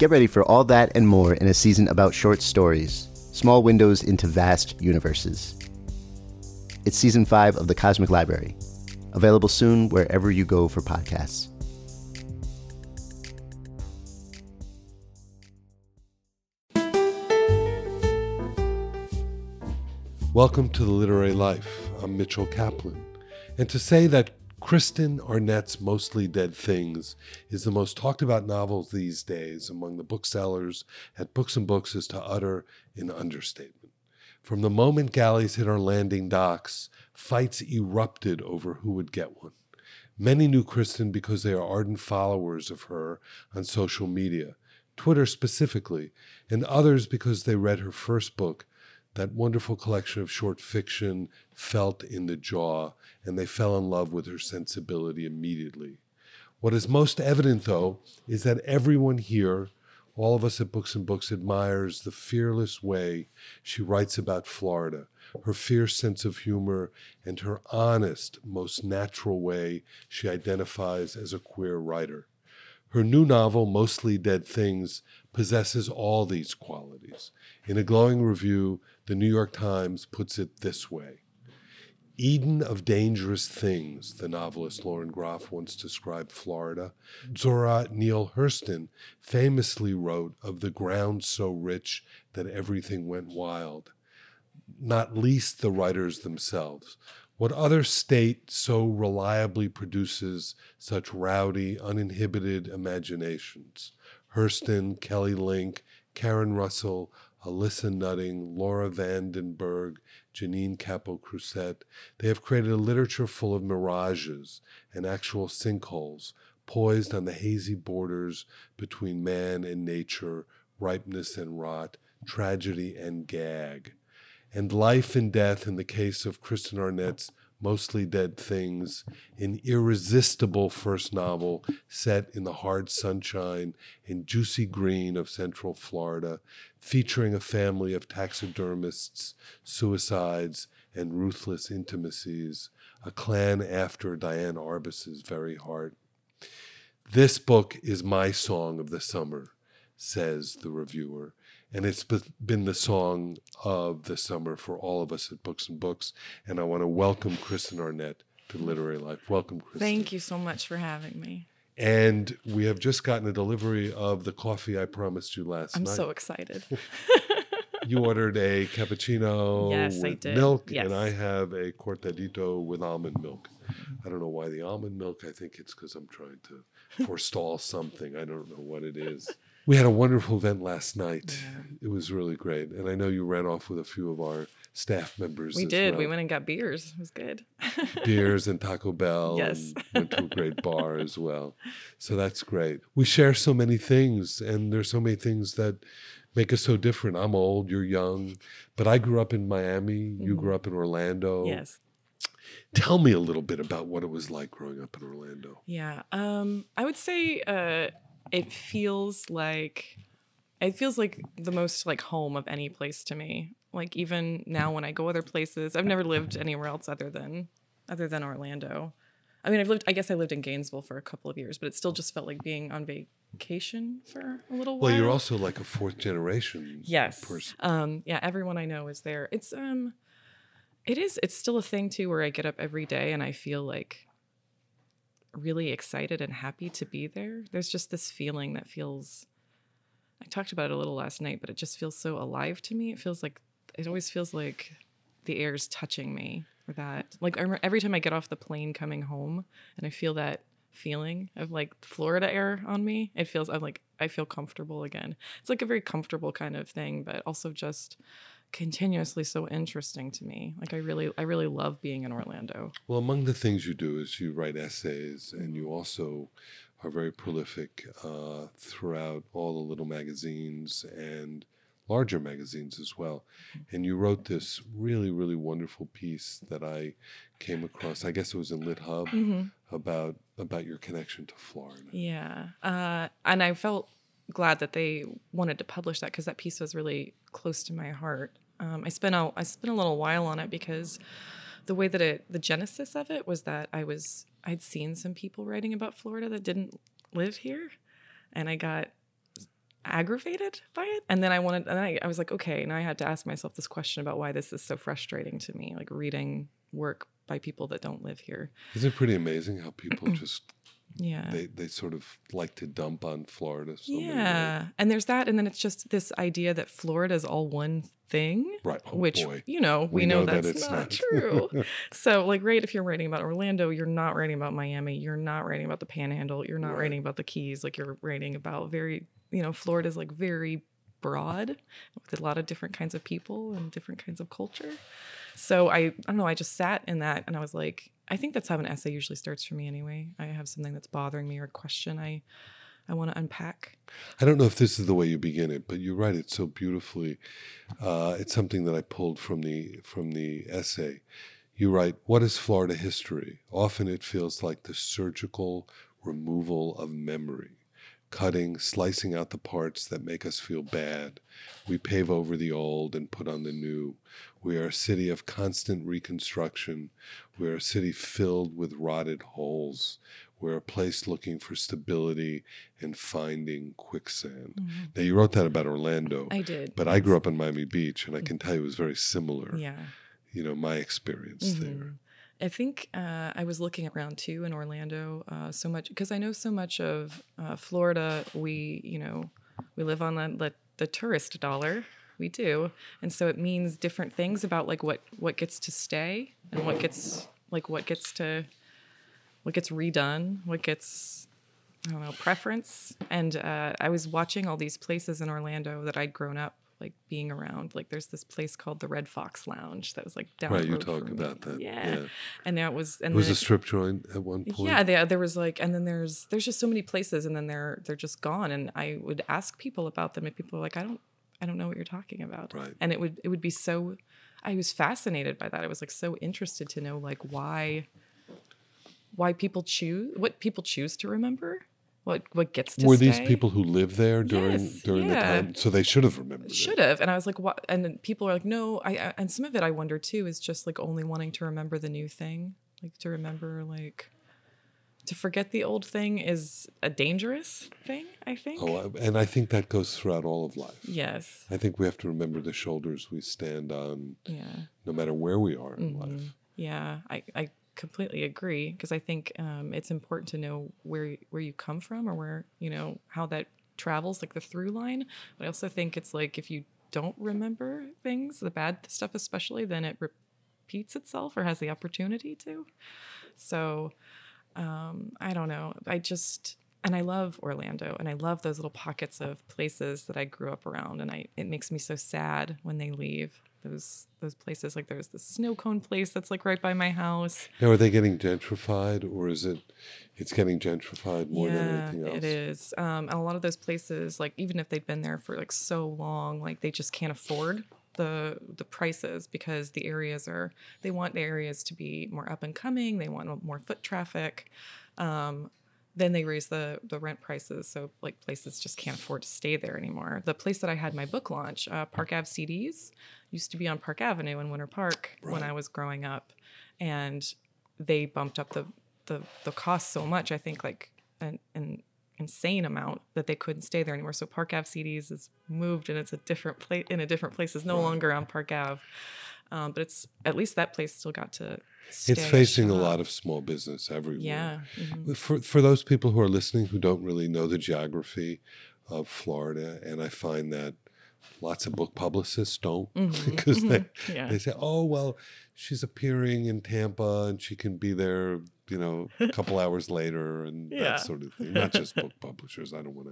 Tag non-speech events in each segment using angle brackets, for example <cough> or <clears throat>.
Get ready for all that and more in a season about short stories, small windows into vast universes. It's season five of The Cosmic Library, available soon wherever you go for podcasts. Welcome to the Literary Life. I'm Mitchell Kaplan. And to say that Kristen Arnett's Mostly Dead Things is the most talked about novel these days among the booksellers at Books and Books is to utter an understatement. From the moment galleys hit our landing docks, fights erupted over who would get one. Many knew Kristen because they are ardent followers of her on social media, Twitter specifically, and others because they read her first book, that wonderful collection of short fiction felt in the jaw, and they fell in love with her sensibility immediately. What is most evident, though, is that everyone here, all of us at Books and Books, admires the fearless way she writes about Florida, her fierce sense of humor, and her honest, most natural way she identifies as a queer writer. Her new novel, Mostly Dead Things, possesses all these qualities. In a glowing review, the New York Times puts it this way Eden of dangerous things, the novelist Lauren Groff once described Florida. Zora Neale Hurston famously wrote of the ground so rich that everything went wild, not least the writers themselves. What other state so reliably produces such rowdy, uninhibited imaginations? Hurston, Kelly Link, Karen Russell, Alissa Nutting, Laura van den Berg, Jeanine Capó Crucet. They have created a literature full of mirages and actual sinkholes, poised on the hazy borders between man and nature, ripeness and rot, tragedy and gag. And life and death, in the case of Kristen Arnett's Mostly Dead Things, an irresistible first novel set in the hard sunshine and juicy green of Central Florida, featuring a family of taxidermists, suicides, and ruthless intimacies, a clan after Diane Arbus's very heart. This book is my song of the summer, says the reviewer and it's been the song of the summer for all of us at Books and Books. And I want to welcome Kristen Arnett to Literary Life. Welcome, Kristen. Thank you so much for having me. And we have just gotten a delivery of the coffee I promised you last I'm night. I'm so excited. <laughs> you ordered a cappuccino yes, with milk, yes. and I have a cortadito with almond milk. I don't know why the almond milk. I think it's because I'm trying to forestall something. I don't know what it is. We had a wonderful event last night. Yeah. It was really great. And I know you ran off with a few of our staff members. We did. Well. We went and got beers. It was good. <laughs> beers and Taco Bell. Yes. went to a great bar as well. So that's great. We share so many things, and there's so many things that make us so different. I'm old, you're young, but I grew up in Miami. You mm-hmm. grew up in Orlando. Yes. Tell me a little bit about what it was like growing up in Orlando. Yeah. Um, I would say uh, it feels like it feels like the most like home of any place to me. Like even now when I go other places, I've never lived anywhere else other than other than Orlando. I mean, I've lived. I guess I lived in Gainesville for a couple of years, but it still just felt like being on vacation for a little while. Well, you're also like a fourth generation yes. person. Um, yeah, everyone I know is there. It's um, it is. It's still a thing too, where I get up every day and I feel like really excited and happy to be there. There's just this feeling that feels. I talked about it a little last night, but it just feels so alive to me. It feels like it always feels like the air's touching me or that like every time I get off the plane coming home and I feel that feeling of like Florida air on me, it feels I'm like I feel comfortable again. It's like a very comfortable kind of thing, but also just continuously so interesting to me. Like I really I really love being in Orlando. Well, among the things you do is you write essays, and you also are very prolific uh, throughout all the little magazines and larger magazines as well. And you wrote this really, really wonderful piece that I came across. I guess it was in Lit Hub about about your connection to Florida. Yeah. Uh, and I felt glad that they wanted to publish that because that piece was really close to my heart. Um, I spent a I spent a little while on it because the way that it the genesis of it was that I was I'd seen some people writing about Florida that didn't live here, and I got aggravated by it. And then I wanted and I, I was like, okay, now I had to ask myself this question about why this is so frustrating to me, like reading work by people that don't live here. Isn't it pretty amazing how people <clears throat> just Yeah. they, they sort of like to dump on Florida so? Yeah. And there's that. And then it's just this idea that Florida is all one thing. Right. Oh, which, boy. you know, we, We know, know that that's it's not, not. true. <laughs> so, like, right, if you're writing about Orlando, you're not writing about Miami. You're not writing about the panhandle. You're not Right. writing about the Keys. Like, you're writing about very, you know, Florida's like very broad with a lot of different kinds of people and different kinds of culture. So I, I don't know, I just sat in that and I was like, I think that's how an essay usually starts for me anyway. I have something that's bothering me or a question I I want to unpack. I don't know if this is the way you begin it, but you write it so beautifully. Uh, it's something that I pulled from the from the essay. You write, "What is Florida history? Often it feels like the surgical removal of memory, cutting, slicing out the parts that make us feel bad. We pave over the old and put on the new. We are a city of constant reconstruction. We are a city filled with rotted holes. We're a place looking for stability and finding quicksand. Now, you wrote that about Orlando. Mm-hmm. I did. But I grew up in Miami Beach, and I can tell you it was very similar. Yeah. You know, my experience there. I think uh, I was looking around too in Orlando uh, so much because I know so much of uh, Florida. We, you know, we live on the, the the tourist dollar. We do, and so it means different things about like what what gets to stay and what gets like what gets to what gets redone, what gets I don't know preference. And uh, I was watching all these places in Orlando that I'd grown up like being around. Like there's this place called the Red Fox Lounge that was like down Right, you talk from me. about that. Yeah. Yeah. and that was and It was a strip joint at one point. yeah, there, there was like, and then there's there's just so many places, and then they're they're just gone. And I would ask people about them, and people are like, I don't I don't know what you're talking about. Right. And it would it would be so, I was fascinated by that. I was like so interested to know like why, why people choose what people choose to remember, what what gets to Were these people who lived there during Yes, during the time? So they should have remembered. should have and i was like what and people are like no I, I and some of it i wonder too is just like only wanting to remember the new thing like to remember like to forget the old thing is a dangerous thing i think Oh, and I think that goes throughout all of life. yes I think we have to remember the shoulders we stand on, yeah no matter where we are in Mm-hmm. life. yeah i i completely agree because i think um, it's important to know where where you come from or where you know how that travels like the through line but i also think it's like if you don't remember things the bad stuff especially then it repeats itself or has the opportunity to so um, i don't know i just and i love orlando and i love those little pockets of places that i grew up around and i it makes me so sad when they leave those those places like there's this snow cone place that's like right by my house Now, are they getting gentrified, or is it? It's getting gentrified more than anything else. it is. Um, and a lot of those places, like even if they've been there for like so long, like they just can't afford the the prices because the areas are they want the areas to be more up and coming. They want more foot traffic. Um, then they raise the the rent prices, so like places just can't afford to stay there anymore. The place that I had my book launch, uh, Park Ave CDs, used to be on Park Avenue in Winter Park when I was growing up, and they bumped up the the the cost so much. I think like and an insane amount that they couldn't stay there anymore. So Park Ave CDs is moved and it's a different place in a different place. It's no longer on Park Ave. Um, but it's at least that place still got to. Stay It's facing a lot of small business everywhere. Yeah. mhm. For for those people who are listening who don't really know the geography of Florida, and I find that lots of book publicists don't <laughs> Mhm. because they <laughs> Yeah. they say, "Oh well, she's appearing in Tampa and she can be there." You know, a couple hours later, and <laughs> Yeah. that sort of thing. Not just book <laughs> publishers. I don't want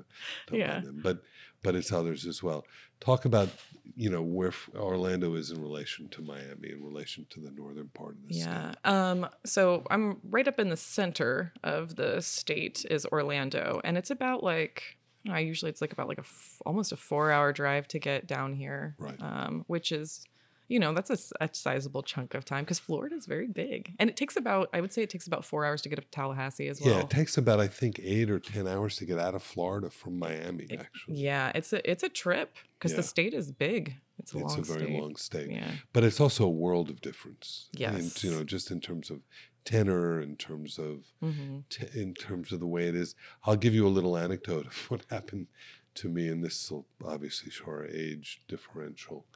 to Yeah. them, but but it's others as well. Talk about you know where Orlando is in relation to Miami, in relation to the northern part of the Yeah. state. Yeah. Um, so I'm right up in the center of the state is Orlando, and it's about like I usually it's like about like a f- almost a four hour drive to get down here, Right. Um, which is you know that's a sizable chunk of time because Florida is very big, and it takes about I would say it takes about four hours to get up to Tallahassee as well. Yeah, it takes about I think eight or ten hours to get out of Florida from Miami. Actually, Yeah, it's a it's a trip because Yeah. the state is big. It's a it's long a very state. long state. Yeah. but it's also a world of difference. in, Yes. you know, just in terms of tenor, in terms of hmm t- in terms of the way it is. I'll give you a little anecdote of <laughs> what happened to me, and this will obviously show our age differential.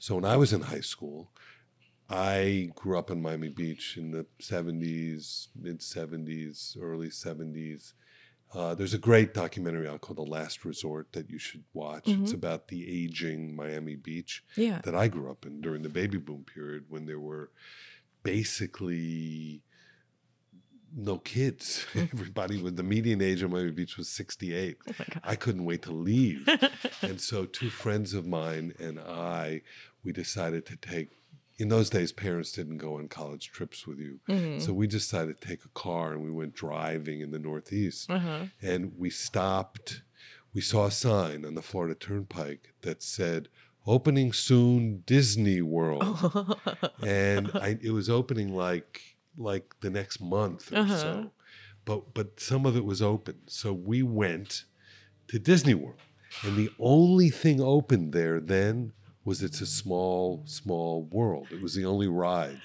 So when I was in high school, I grew up in Miami Beach in the 70s, mid 70s, early 70s. Uh, there's a great documentary out called The Last Resort that you should watch. It's about the aging Miami Beach Yeah. that I grew up in during the baby boom period when there were basically no kids. <laughs> Everybody with the median age of Miami Beach was 68. Oh I couldn't wait to leave. <laughs> and so two friends of mine and I, we decided to take in those days parents didn't go on college trips with you. So we decided to take a car and we went driving in the northeast Uh-huh. and we stopped. We saw a sign on the Florida Turnpike that said "Opening soon, Disney World," <laughs> and I, it was opening like like the next month or Uh-huh. so. But but some of it was open, so we went to Disney World, and the only thing open there then was it's a small small world. It was the only ride.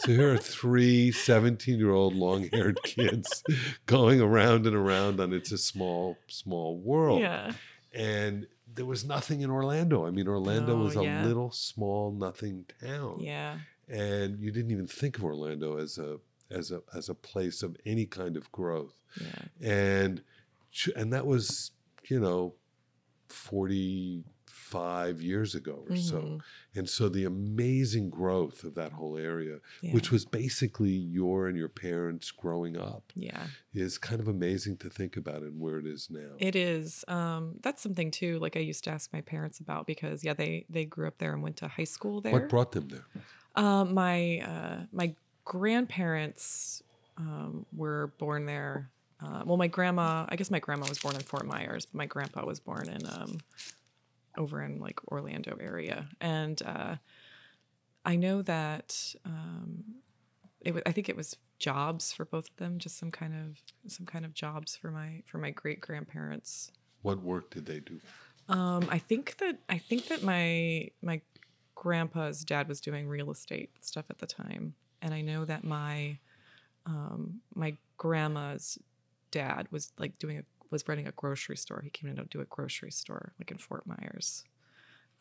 So here are three 17 year old long haired <laughs> kids going around and around on It's a Small, Small World. Yeah. And there was nothing in Orlando. I mean, Orlando Oh, was a yeah. little small, nothing town. Yeah. And you didn't even think of Orlando as a as a as a place of any kind of growth. Yeah. And and that was, you know, 45 years ago or so. Mhm. And so the amazing growth of that whole area, Yeah. which was basically your and your parents growing up, Yeah. is kind of amazing to think about and where it is now. It is. Um, that's something too. Like I used to ask my parents about because yeah, they they grew up there and went to high school there. what brought them there? Um, my uh, my grandparents um, were born there. Uh, well, my grandma, I guess my grandma was born in Fort Myers, but my grandpa was born in um, over in like Orlando area, and uh, I know that um, it was. I think it was jobs for both of them, just some kind of some kind of jobs for my for my great grandparents. What work did they do? Um, I think that I think that my my grandpa's dad was doing real estate stuff at the time, and I know that my um, my grandma's dad was like doing a was running a grocery store. He came in to do a grocery store like in Fort Myers.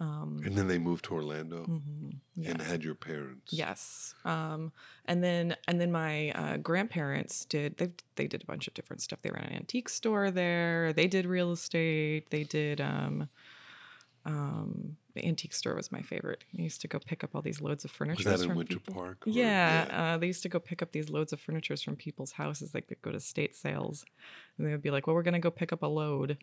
Um, And then they moved to Orlando mhm, yeah. and had your parents. Yes. Um, and then and then my uh, grandparents did they they did a bunch of different stuff. They ran an antique store there. They did real estate. They did um, um, the antique store was my favorite. I used to go pick up all these loads of furniture. Was that in Winter people. Park? or- Yeah, Uh, they used to go pick up these loads of furnitures from people's houses. Like they'd go to state sales, and they would be like, "Well, we're gonna go pick up a load."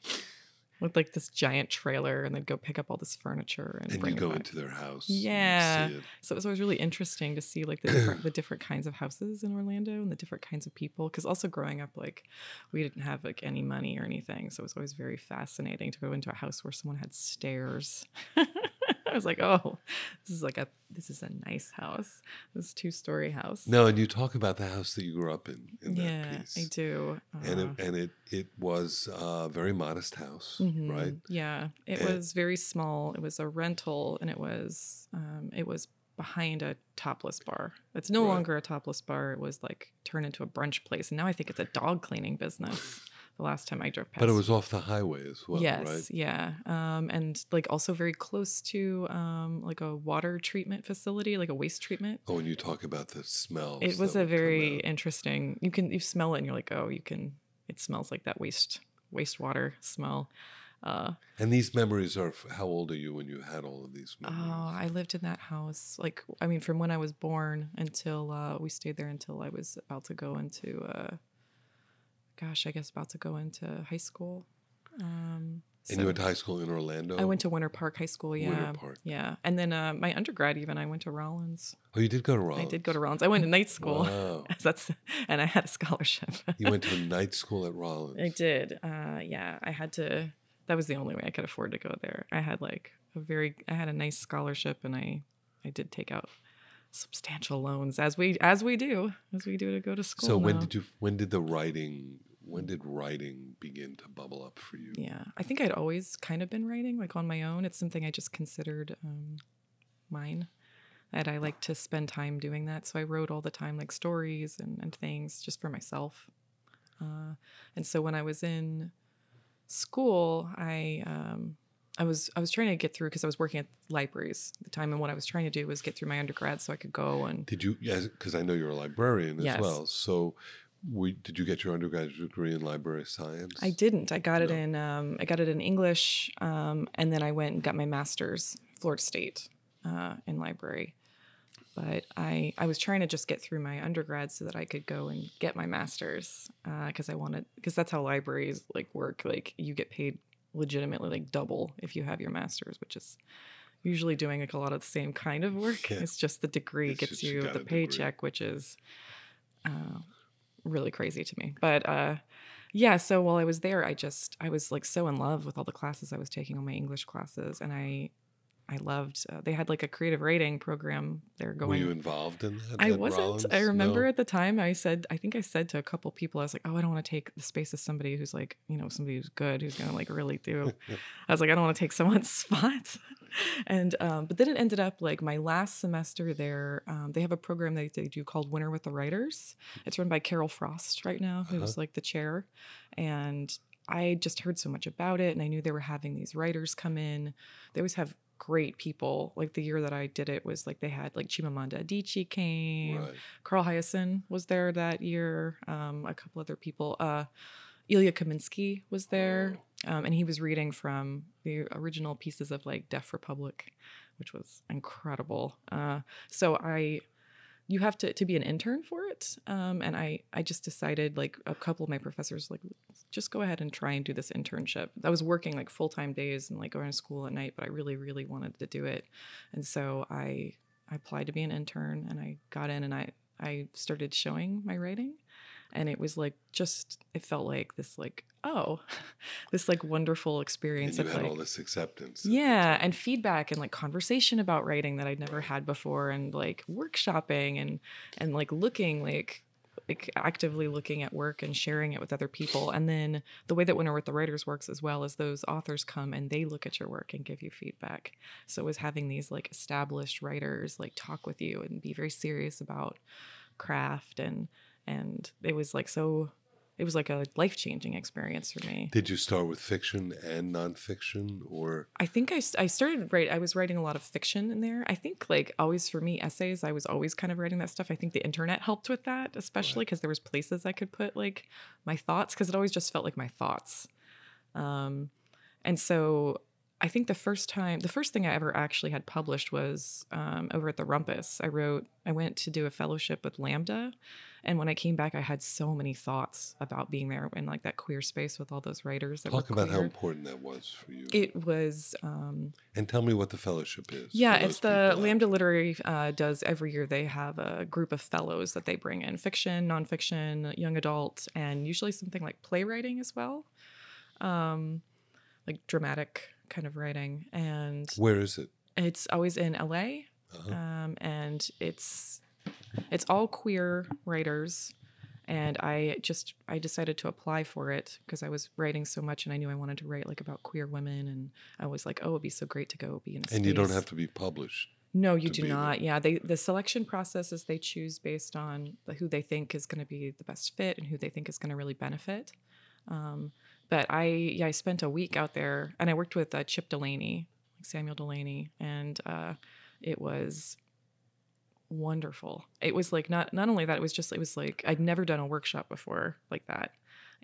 With like this giant trailer, and they'd go pick up all this furniture and, And bring you it go back. into their house. and Yeah. see it. So it was always really interesting to see like the different, the different kinds of houses in Orlando and the different kinds of people. Because also growing up, like we didn't have like any money or anything, so it was always very fascinating to go into a house where someone had stairs. <laughs> <laughs> I was like, oh, this is like a this is a nice house. This two story house. No, and you talk about the house that you grew up in in yeah, that piece. I do. And it, Uh, and it it was a very modest house, mhm, right? Yeah, it And- was very small. It was a rental, and it was um, it was behind a topless bar. It's no Right. longer a topless bar. It was like turned into a brunch place, and now I think it's a dog cleaning business. The last time I drove past, But it was off the highway as well, yes, right? yeah, um, and like also very close to um, like a water treatment facility, like a waste treatment. Oh, and you talk about the smell. It was a very interesting. You can you smell it and you're like, oh, you can. It smells like that waste wastewater smell. Uh, And these memories are. How old are you when you had all of these memories? oh, I lived in that house. Like, I mean, from when I was born until uh, we stayed there until I was about to go into, uh, gosh, I guess about to go into high school. Um, and you went to high school in Orlando. I went to Winter Park High School. Yeah, Winter Park. yeah, and then uh, my undergrad even I went to Rollins. Oh, you did go to Rollins. I did go to Rollins. I went to night school. Wow. <laughs> That's and I had a scholarship. You went to a night school at Rollins. I did. Uh, yeah, I had to. That was the only way I could afford to go there. I had like a very. I had a nice scholarship, and I, I did take out substantial loans as we as we do as we do to go to school. So when did you? When did the writing? When did writing begin to bubble up for you? Yeah, I think I'd always kind of been writing like on my own. It's something I just considered um, mine. And I like to spend time doing that. So I wrote all the time, like stories and, and things just for myself. Uh, and so when I was in school, I um, I was I was trying to get through because I was working at libraries at the time, and what I was trying to do was get through my undergrad so I could go and Did you? Yes, because I know you're a librarian as Yes. well. So, we, did you get your undergraduate degree in library science? I didn't. I got it in um, I got it in English, um, and then I went and got my master's, Florida State, uh, in library. But I I was trying to just get through my undergrad so that I could go and get my master's because I wanted because that's how libraries like work. Like you get paid legitimately like double if you have your master's, which is usually doing like a lot of the same kind of work. <laughs> Yeah. It's just the degree It's gets you the a degree. paycheck, which is uh, really crazy to me. But uh, yeah, so while I was there, I just I was like so in love with all the classes I was taking, all my English classes, and I I loved. Uh, they had like a creative writing program. They're going. Were you involved in that? I wasn't. Rollins? I remember No? at the time I said, I think I said to a couple people, I was like, oh, I don't want to take the space of somebody who's like, you know, somebody who's good, who's going to like really do. <laughs> I was like, I don't want to take someone's <laughs> spot. and, um, but then it ended up like my last semester there, um, they have a program that they do called Winter with the Writers. It's run by Carol Frost right now, who's like the chair. And I just heard so much about it. And I knew they were having these writers come in. They always have great people. Like the year that I did it was like they had like Chimamanda Adichie came. Right. Carl Hiaasen was there that year. Um, a couple other people. Uh, Ilya Kaminsky was there, um, and he was reading from the original pieces of like Deaf Republic, which was incredible. Uh, so I, you have to to be an intern for it, um, and I I just decided like a couple of my professors like just go ahead and try and do this internship. I was working like full time days and like going to school at night, but I really really wanted to do it, and so I I applied to be an intern and I got in and I I started showing my writing. And it was like just it felt like this like oh <laughs> this like wonderful And experience you of had like all this acceptance. yeah and feedback and like conversation about writing that I'd never had before and like workshopping and and like looking like like actively looking at work and sharing it with other people and then the way that winter with the writers works as well is those authors come and they look at your work and give you feedback so it was having these like established writers like talk with you and be very serious about craft and and it was like so it was like a life-changing experience for me Did you start with fiction and nonfiction, or I think I, I started right. I was writing a lot of fiction in there. I think like always for me essays I was always kind of writing that stuff. I think the internet helped with that, especially because there was places I could put like my thoughts because it always just felt like my thoughts. Um, and so I think the first time the first thing I ever actually had published was um, over at the Rumpus. I wrote I went to do a fellowship with Lambda, and when I came back, I had so many thoughts about being there in like that queer space with all those writers. That talk about how important that was for you? It was, um, and tell me what the fellowship is. yeah, it's the people Lambda Literary uh, does every year. They have a group of fellows that they bring in fiction, nonfiction, young adult, and usually something like playwriting as well, um, like dramatic kind of writing. And Where is it? It's always in LA, Uh-huh. um, and it's it's all queer writers. And I just I decided to apply for it because I was writing so much, and I knew I wanted to write like about queer women, and I was like, oh, it'd be so great to go be in a And you don't have to be published. No, you do be there. not. Yeah, they the selection process is they choose based on the- who they think is going to be the best fit and who they think is going to really benefit. Um, but I yeah I spent a week out there and I worked with uh, Chip Delany, Samuel Delany, and uh, it was wonderful. It was like not not only that it was just it was like I'd never done a workshop before like that,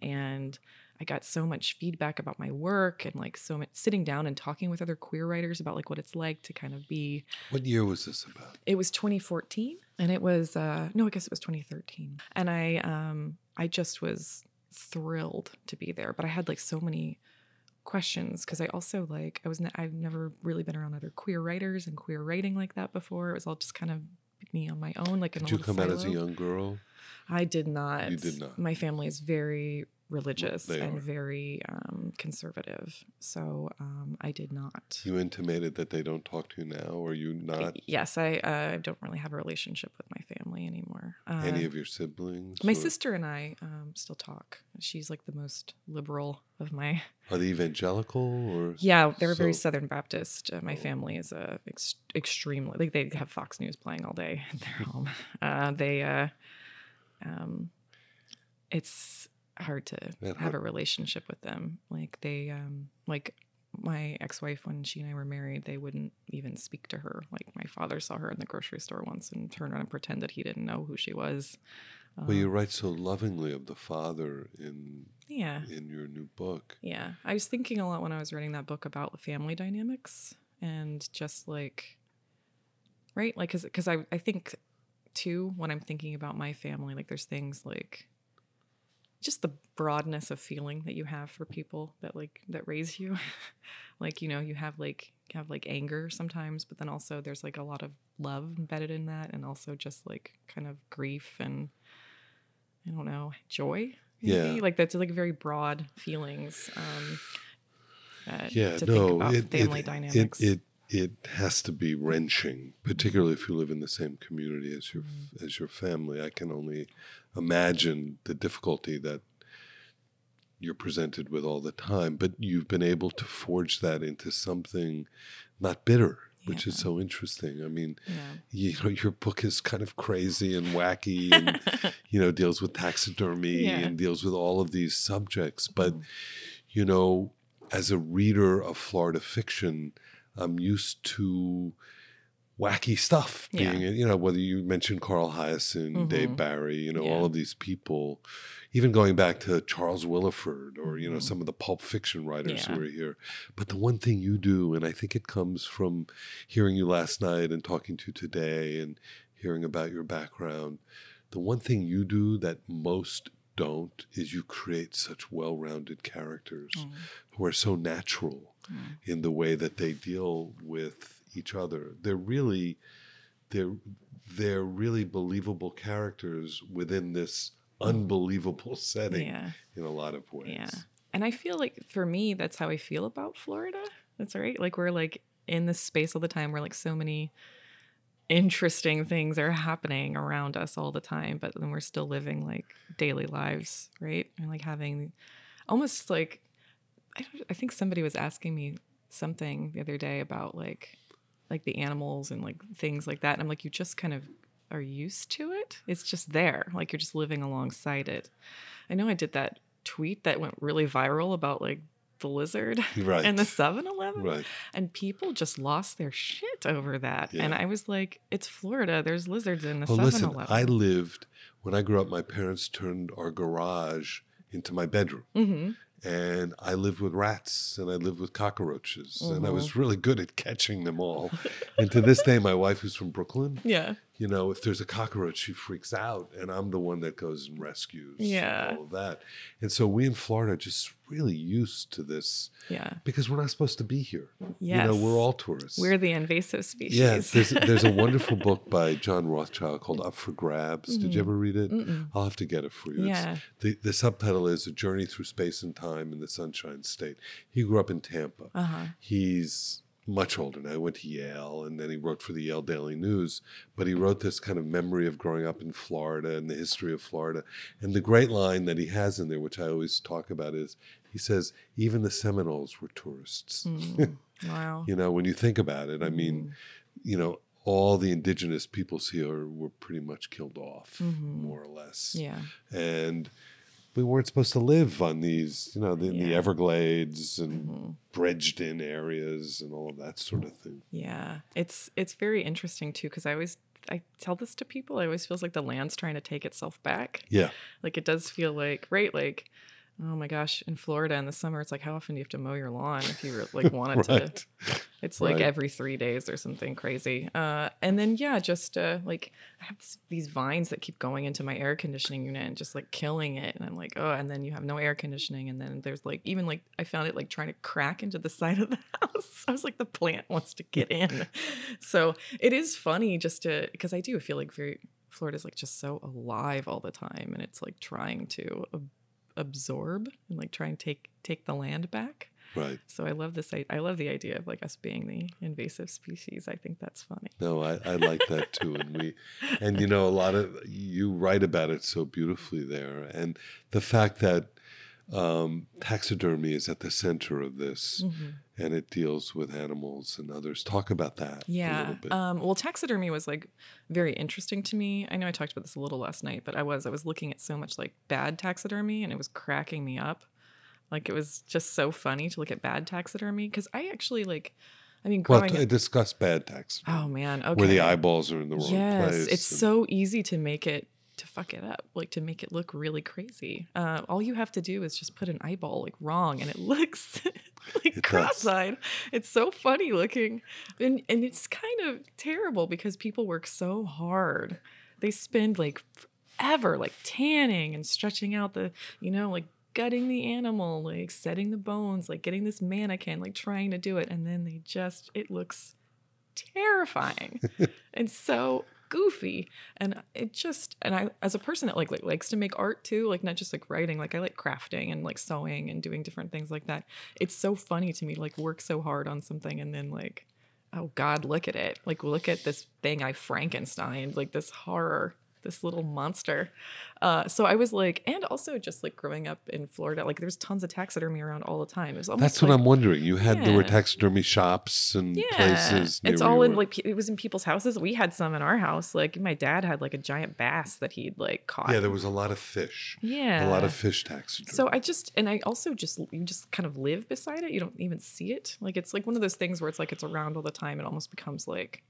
and I got so much feedback about my work and like so much sitting down and talking with other queer writers about like what it's like to kind of be What year was this about? it was 2014 and it was uh no i guess it was 2013 and i um i just was thrilled to be there but i had like so many questions because i also like i was ne- i've never really been around other queer writers and queer writing like that before it was all just kind of me on my own like in Did a you come out as a young girl? i did not You did not. my family is very religious They and are. very um, conservative so um, i did not You intimated that they don't talk to you now, or you not yes i uh, don't really have a relationship with my family anymore uh, any of your siblings? My or sister and I um, still talk. She's like the most liberal of my. <laughs> Are they evangelical or? <laughs> Yeah, they're very Southern Baptist. Uh, my family is a ex- extremely like they have Fox News playing all day <laughs> at their home. Uh, they, uh, um, it's hard to That have hard- a relationship with them. Like they, um, like my ex-wife when she and I were married, they wouldn't even speak to her. Like my father saw her in the grocery store once and turned around and pretended that he didn't know who she was. Well, you Um, write so lovingly of the father in yeah. in your new book. Yeah, I was thinking a lot when I was writing that book about family dynamics and just like, right? Like, cause, cause I, I think too, when I'm thinking about my family, like there's things like just the broadness of feeling that you have for people that like, that raise you. <laughs> like, you know, you have like, you have like anger sometimes, but then also there's like a lot of love embedded in that and also just like kind of grief and I don't know, joy. Yeah. maybe? Like that's like very broad feelings. Um, uh, Yeah, to no, think about it, family it, dynamics. It, it it has to be wrenching, particularly if you live in the same community as your Mm-hmm. as your family. I can only imagine the difficulty that you're presented with all the time, but you've been able to forge that into something not bitter, which is so interesting. I mean, yeah. you know, your book is kind of crazy and wacky and <laughs> you know deals with taxidermy Yeah. and deals with all of these subjects but Mhm. you know as a reader of florida fiction i'm used to wacky stuff Yeah. being you know whether you mentioned carl hiaasen dave Mhm. barry you know Yeah. all of these people even going back to charles willeford or you know Mhm. some of the pulp fiction writers Yeah. who are here but the one thing you do and i think it comes from hearing you last night and talking to you today and hearing about your background the one thing you do that most don't is you create such well-rounded characters Mm. who are so natural Mm. in the way that they deal with each other they're really they're they're really believable characters within this unbelievable <laughs> setting Yeah. in a lot of ways Yeah. And I feel like for me, that's how I feel about Florida. That's right. Like we're like in this space all the time where like so many interesting things are happening around us all the time, but then we're still living like daily lives, right? And like having almost like I, don't, I think somebody was asking me something the other day about like like the animals and like things like that. And I'm like, you just kind of are used to it. It's just there. Like you're just living alongside it. I know I did that tweet that went really viral about like the lizard <laughs> right and the 7-Eleven right and people just lost their shit over that. And I was like, it's Florida. There's lizards in the well 7 listen Eleven. i lived when i grew up my parents turned our garage into my bedroom hmm and I lived with rats and I lived with cockroaches and I was mm-hmm. really good at catching them all. <laughs> and to this day, my wife, who's from Brooklyn, Yeah. You know, if there's a cockroach, she freaks out, and I'm the one that goes and rescues and Yeah. all of that. And so we in Florida are just really used to this Yeah. because we're not supposed to be here. Yes. You know, we're all tourists. We're the invasive species. yeah, there's, <laughs> there's a wonderful book by John Rothchild called Up for Grabs. Did you ever read it? Mm-mm. I'll have to get it for you. Yeah. the, the subtitle is A Journey Through Space and Time in the Sunshine State. He grew up in Tampa. Uh huh. He's much older now. He went to Yale and then he wrote for the Yale Daily News. But he wrote this kind of memory of growing up in Florida and the history of Florida. And the great line that he has in there, which I always talk about, is he says, even the Seminoles were tourists. Mm, <laughs> wow. you know, when you think about it, I mean, you know, all the indigenous peoples here were pretty much killed off, more or less. Yeah. And we weren't supposed to live on these, you know, the, the Yeah. Mm-hmm. Everglades and bridged in areas and all of that sort of thing. Yeah, it's it's very interesting too because I always I tell this to people. I always feels like the land's trying to take itself back. Yeah. Like it does feel like right, like oh my gosh, in Florida in the summer, it's like how often do you have to mow your lawn if you like <laughs> wanted Right. to? It's like Right. every three days or something crazy. Uh, and then yeah, just uh, like I have these vines that keep going into my air conditioning unit and just like killing it. And I'm like, oh, and then you have no air conditioning, and then there's like even like I found it like trying to crack into the <laughs> side of the house. I was like, the plant wants to get in. <laughs> so it is funny just to because I do feel like very Florida's like just so alive all the time, and it's like trying to absorb and like try and take take the land back. Right. So I love this. I, I love the idea of like us being the invasive species. I think that's funny. No, I, I like that too. And we, and you know, a lot of, you write about it so beautifully there. And the fact that um, taxidermy is at the center of this Mm-hmm. and it deals with animals and others. Talk about that a Yeah. little bit. Um, well, taxidermy was like very interesting to me. I know I talked about this a little last night, but I was I was looking at so much like bad taxidermy, and it was cracking me up. Like it was just so funny to look at bad taxidermy because I actually like. I mean, well, growing t- up. discuss bad taxidermy. Oh man, okay. Where the eyeballs are in the wrong yes, place. it's and- so easy to make it to fuck it up, like to make it look really crazy. Uh, all you have to do is just put an eyeball like wrong, and it <laughs> looks <laughs> like does. cross-eyed. It's so funny looking, and and it's kind of terrible because people work so hard. They spend like forever, like tanning and stretching out the, you know, like gutting the animal, like setting the bones, like getting this mannequin, like trying to do it, and then they just it looks terrifying <laughs> and so goofy. And it just and i as a person that like, like likes to make art too like not just like writing like i like crafting and like sewing and doing different things like that. It's so funny to me to like work so hard on something and then like oh god look at it. Like look at this thing i frankenstein like this horror this little monster uh, so i was like and also just like growing up in florida like there's tons of taxidermy around all the time it was That's what like, I'm wondering. You had there were taxidermy shops and yeah, places. it's all in were. like it was in people's houses. We had some in our house. Like my dad had like a giant bass that he'd like caught. Yeah, there was a lot of fish. yeah A lot of fish taxidermy. So I just and I also just you just kind of live beside it. You don't even see it. Like it's like one of those things where it's like it's around all the time. It almost becomes like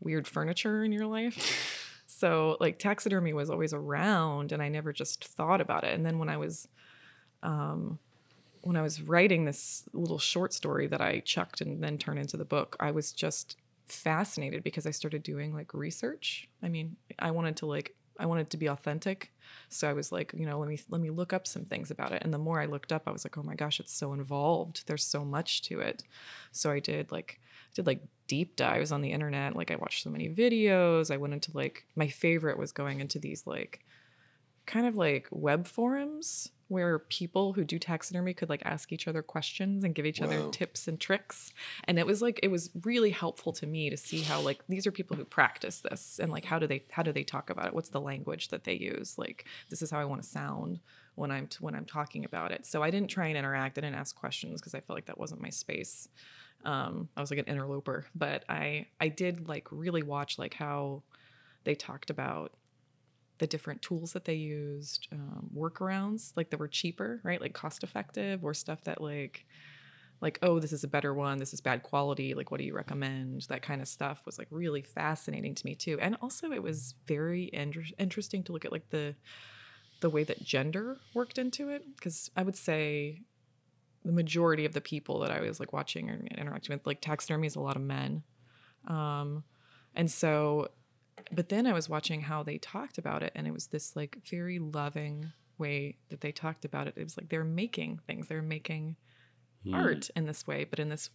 weird furniture in your life. So like taxidermy was always around and I never just thought about it. And then when I was um when I was writing this little short story that I chucked and then turned into the book, I was just fascinated because I started doing like research. I mean, I wanted to like I wanted to be authentic. So I was like, you know, let me let me look up some things about it. And the more I looked up, I was like, oh my gosh, it's so involved. There's so much to it. So I did like did like deep dives on the internet. Like I watched so many videos. I went into like my favorite was going into these like kind of like web forums where people who do taxidermy could like ask each other questions and give each other tips and tricks. And it was like it was really helpful to me to see how like these are people who practice this and like how do they how do they talk about it? What's the language that they use? Like this is how i want to sound when i'm when i'm talking about it. So i didn't try and interact. I didn't ask questions because i felt like that wasn't my space um i was like an interloper but i i did like really watch like how they talked about the different tools that they used, um, workarounds like that were cheaper, right? Like cost effective, or stuff that like, like oh, this is a better one, this is bad quality. Like, what do you recommend? That kind of stuff was like really fascinating to me too. And also, it was very inter- interesting to look at like the the way that gender worked into it because I would say the majority of the people that I was like watching or interacting with, like taxidermy is a lot of men. Um, and so, but then I was watching how they talked about it, and it was this like very loving way that they talked about it. It was like they're making things, they're making art in this way, but in this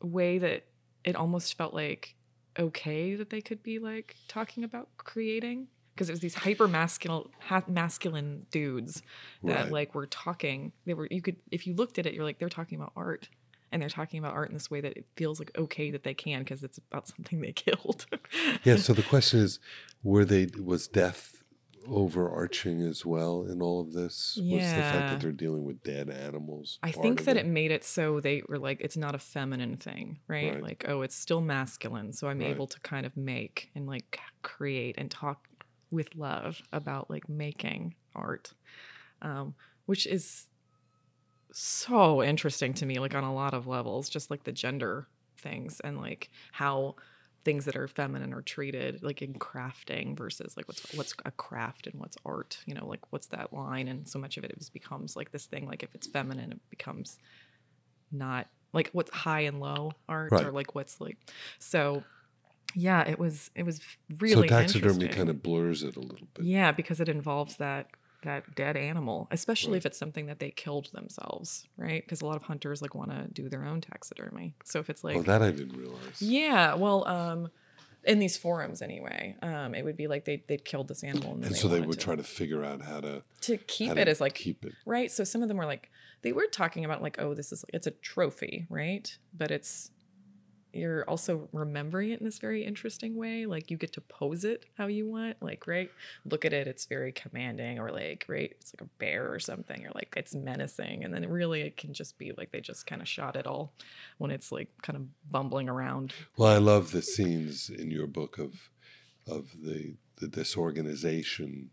way that it almost felt like okay that they could be like talking about creating because it was these hyper masculine masculine dudes that Right. like were talking they were you could if you looked at it you're like they're talking about art and they're talking about art in this way that it feels like okay that they can because it's about something they <laughs> killed. Yeah. So the question is, were they was death overarching as well in all of this? Was the fact that they're dealing with dead animals? I think that it made it so they were like it's not a feminine thing, right? Right. Like oh, it's still masculine, so I'm Right. able to kind of make and like create and talk with love about like making art, um, which is so interesting to me, like on a lot of levels, just like the gender things and like how things that are feminine are treated like in crafting versus like what's what's a craft and what's art you know like what's that line and so much of it becomes like this thing like if it's feminine it becomes not like what's high and low art Right. or like what's like so yeah it was it was really so taxidermy kind of blurs it a little bit. Yeah, because it involves that that dead animal, especially if it's something that they killed themselves, right? Because a lot of hunters like want to do their own taxidermy. So if it's like oh, that I didn't realize. yeah, well, um, in these forums anyway, um, it would be like they they'd killed this animal and, And so they would to, try to figure out how to to keep it to as like keep it. right. So some of them were like they were talking about like oh this is it's a trophy, right? But it's you're also remembering it in this very interesting way. Like you get to pose it how you want. Like, right? Look at it, it's very commanding, or like, right? It's like a bear or something, or like it's menacing. And then really it can just be like they just kind of shot it all when it's like kind of bumbling around. Well, I love the scenes in your book of of the, the disorganization,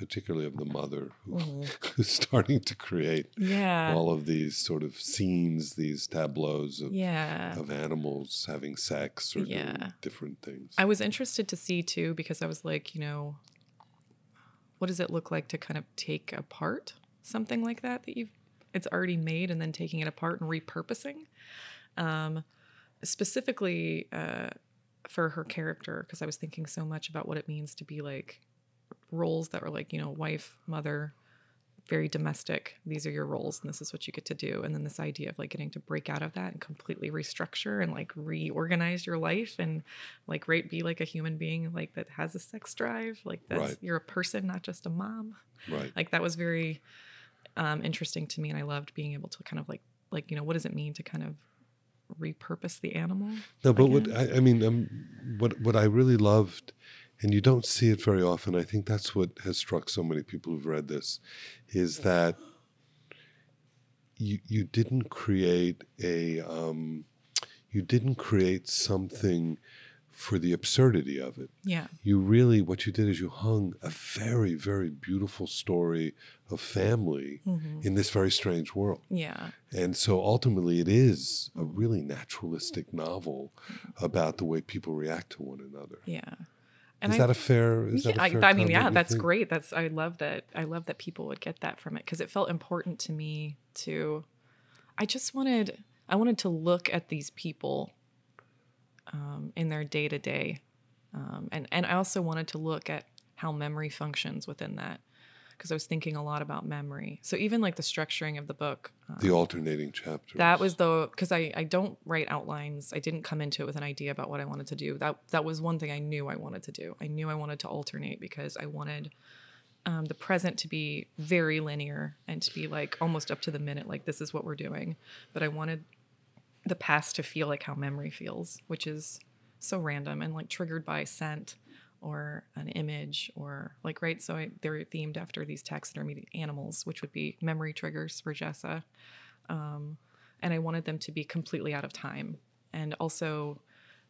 particularly of the mother who, <laughs> who's starting to create. Yeah. all of these sort of scenes, these tableaus of Yeah. of animals having sex or Yeah. different things. I was interested to see too because I was like, you know, what does it look like to kind of take apart something like that that you've it's already made and then taking it apart and repurposing? Um, specifically uh, for her character because I was thinking so much about what it means to be like roles that were like you know wife, mother, very domestic. These are your roles, and this is what you get to do. And then this idea of like getting to break out of that and completely restructure and like reorganize your life and like right be like a human being like that has a sex drive, like that Right. you're a person, not just a mom. right. Like that was very um, interesting to me, and I loved being able to kind of like like you know what does it mean to kind of repurpose the animal? No, but what? I, I mean, um, what what I really loved, and you don't see it very often. I think that's what has struck so many people who've read this, is that you you didn't create a um, you didn't create something for the absurdity of it. Yeah, You really what you did is you hung a very very beautiful story of family Mm-hmm. in this very strange world. yeah, And so ultimately, it is a really naturalistic novel about the way people react to one another. yeah. Is that a fair? Is yeah, that a I, fair I mean, yeah, that's think? great. That's I love that. I love that people would get that from it because it felt important to me to. I just wanted I wanted to look at these people um, in their day to day, and and I also wanted to look at how memory functions within that because I was thinking a lot about memory. So even like the structuring of the book, uh, The alternating chapters. that was the because I, I don't write outlines. I didn't come into it with an idea about what I wanted to do. That that was one thing I knew I wanted to do. I knew I wanted to alternate because I wanted um, the present to be very linear and to be like almost up to the minute, like this is what we're doing. But I wanted the past to feel like how memory feels, which is so random and like triggered by scent or an image or like right. So I, they're themed after these taxidermy animals, which would be memory triggers for Jessa um, and I wanted them to be completely out of time. And also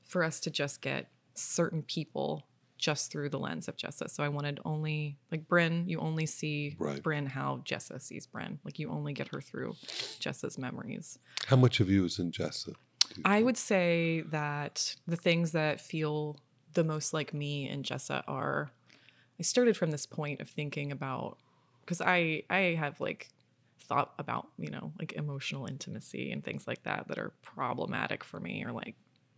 for us to just get certain people just through the lens of Jessa. So I wanted only like Brynn, you only see Right. Brynn how Jessa sees Brynn. Like you only get her through Jessa's memories. How much of you is in Jessa? I would say that the things that feel the most like me and Jessa are I started from this point of thinking about because I I have like thought about, you know, like emotional intimacy and things like that that are problematic for me or like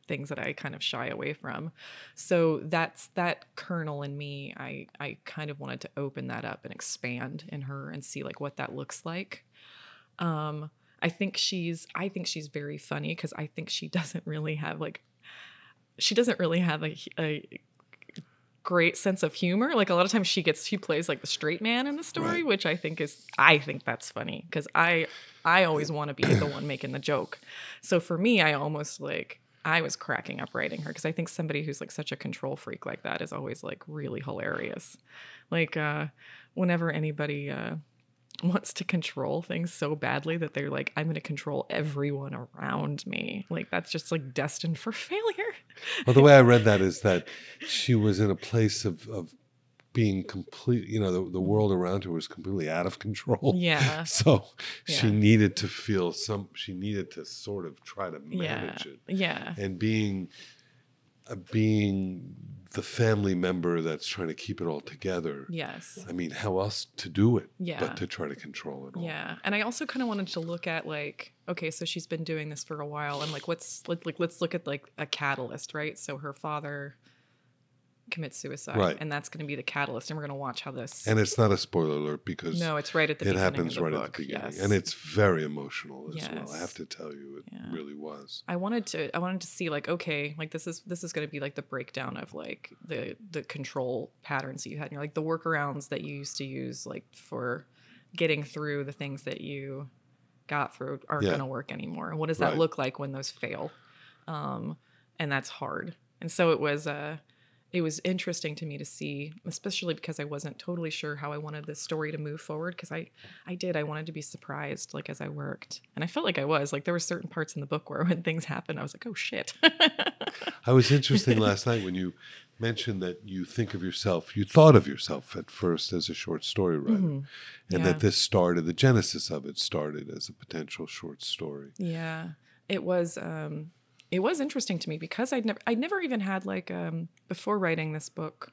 things that I kind of shy away from. So that's that kernel in me. I I kind of wanted to open that up and expand in her and see like what that looks like. Um I think she's I think she's very funny because I think she <laughs> doesn't really have like she doesn't really have a, a great sense of humor. Like a lot of times she gets she plays like the straight man in the story, Right. which I think is I think that's funny because I I always want to be the one making the joke. So for me, I almost like I was cracking up writing her because I think somebody who's like such a control freak like that is always like really hilarious. Like uh whenever anybody uh wants to control things so badly that they're like i'm going to control everyone around me like that's just like destined for <laughs> failure Well, the way I read that is that she was in a place of, of being complete, you know, the, the world around her was completely out of control. Yeah. <laughs> So she needed to feel some, she needed to sort of try to yeah manage it. yeah And being, uh, being the family member that's trying to keep it all together. yes I mean, how else to do it Yeah. but to try to control it all? yeah and i also kind of wanted to look at like okay so she's been doing this for a while and like what's let, like let's look at like a catalyst right so her father commits suicide Right. and that's going to be the catalyst and we're going to watch how this And it's not a spoiler alert because no it's right at the it happens the right book. at the beginning. yes. And it's very emotional as well. I have to tell you, it Yeah. really was. I wanted to I wanted to see like okay like this is this is going to be like the breakdown of like the the control patterns that you had and you're like the workarounds that you used to use like for getting through the things that you got through aren't Yeah. going to work anymore and what does that Right. look like when those fail um and that's hard and so it was uh it was interesting to me to see especially because i wasn't totally sure how i wanted this story to move forward because i i did i wanted to be surprised like as i worked and i felt like i was like there were certain parts in the book where <laughs> when things happened i was like oh shit <laughs> I was interesting last night when you mentioned that you think of yourself, you thought of yourself at first as a short story writer, and Mhm. Yeah. that this started, the genesis of it started as a potential short story. Yeah, it was. Um, it was interesting to me because I'd never, I'd never even had like um, before writing this book.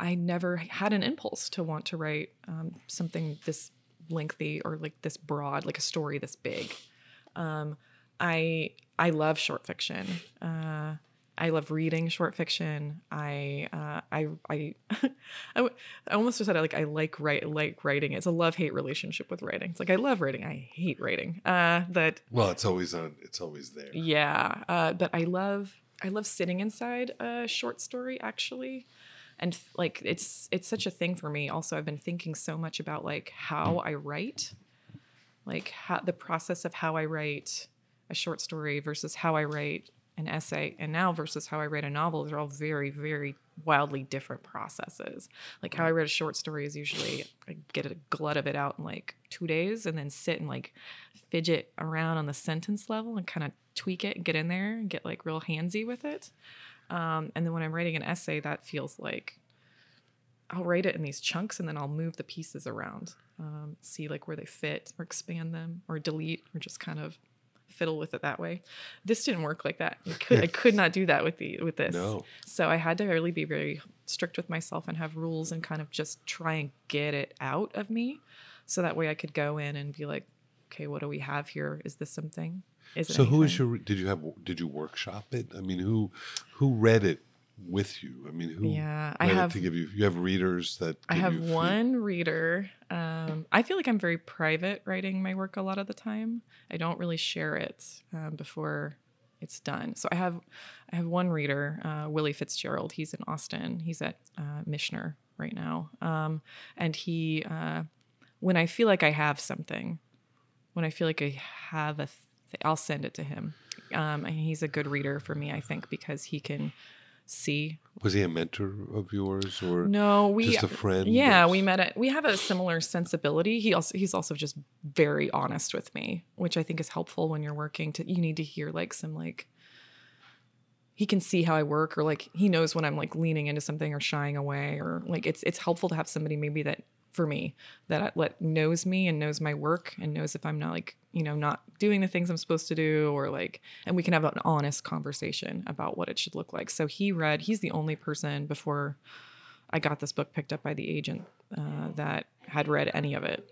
I never had an impulse to want to write um, something this lengthy or like this broad, like a story this big. Um, I I love short fiction. Uh, I love reading short fiction. I uh, I I, <laughs> I almost just said like I like write like writing. It's a love hate relationship with writing. It's like I love writing. I hate writing. Uh, but Well, it's always on, it's always there. yeah, uh, but I love I love sitting inside a short story actually, and like it's it's such a thing for me. Also, I've been thinking so much about like how I write, like how the process of how I write a short story versus how I write an essay, and now versus how I write a novel. They're all very very wildly different processes. Like how I write a short story is usually I get a glut of it out in like two days, and then sit and like fidget around on the sentence level and kind of tweak it and get in there and get like real handsy with it. Um, and then when I'm writing an essay, that feels like I'll write it in these chunks and then I'll move the pieces around, um, see like where they fit or expand them or delete or just kind of fiddle with it that way. This didn't work like that. I could, I could not do that with the with this. No. So I had to really be very strict with myself and have rules and kind of just try and get it out of me, so that way I could go in and be like, okay, what do we have here? Is this something? Is it So who is your, did you have, did you workshop it? I mean, who, who read it with you? I mean, who Yeah, I have- to give you, you have readers that I have one reader. Um, I feel like I'm very private writing my work a lot of the time. I don't really share it um, before it's done. So I have I have one reader, uh, Willie Fitzgerald. He's in Austin. He's at uh, Michener right now, um, and he uh, when I feel like I have something, when I feel like I have a, th- I'll send it to him. Um, and he's a good reader for me, I think, because he can see Was he a mentor of yours or no, we just a friend? Yeah, we met at we have a similar sensibility. He also he's also just very honest with me, which I think is helpful when you're working to you need to hear like some like he can see how I work or like he knows when I'm like leaning into something or shying away or like it's it's helpful to have somebody maybe that for me that let knows me and knows my work and knows if I'm not like you know not doing the things I'm supposed to do or like and we can have an honest conversation about what it should look like. So he read he's the only person before I got this book picked up by the agent uh, that had read any of it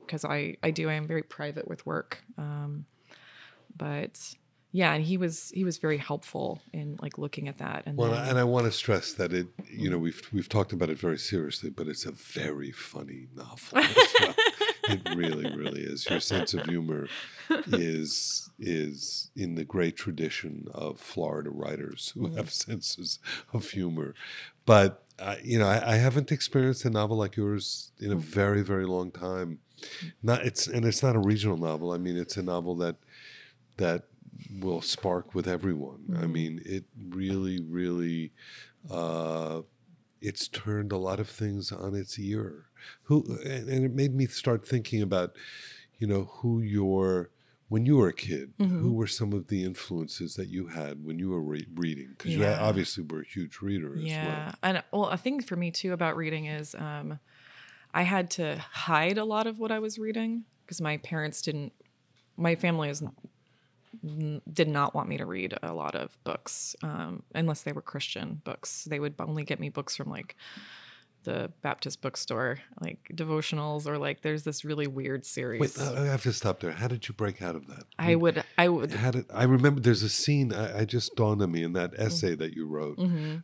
because I I do I am very private with work, um, but yeah, and he was he was very helpful in like looking at that and Well, then- and I want to stress that it, you know, mm-hmm. we've we've talked about it very seriously, but it's a very funny novel. <laughs> well. it really, really is. Your sense of humor is is in the great tradition of Florida writers who mm-hmm. have senses of humor. But uh, you know, I, I haven't experienced a novel like yours in a mm-hmm. very, very long time. Not it's and it's not a regional novel. I mean, it's a novel that that will spark with everyone. I mean, it really, really, uh, it's turned a lot of things on its ear. Who and, and it made me start thinking about, you know, who your when you were a kid, who were some of the influences that you had when you were re- reading? Because you obviously were a huge reader as yeah well. and well a thing for me too about reading is um i had to hide a lot of what i was reading because my parents didn't my family is did not want me to read a lot of books um, unless they were christian books they would only get me books from like the baptist bookstore like devotionals or like there's this really weird series Wait, uh, I have to stop there. How did you break out of that? i would i would How did I remember? There's a scene I, I just dawned on me in that Mm-hmm. essay that you wrote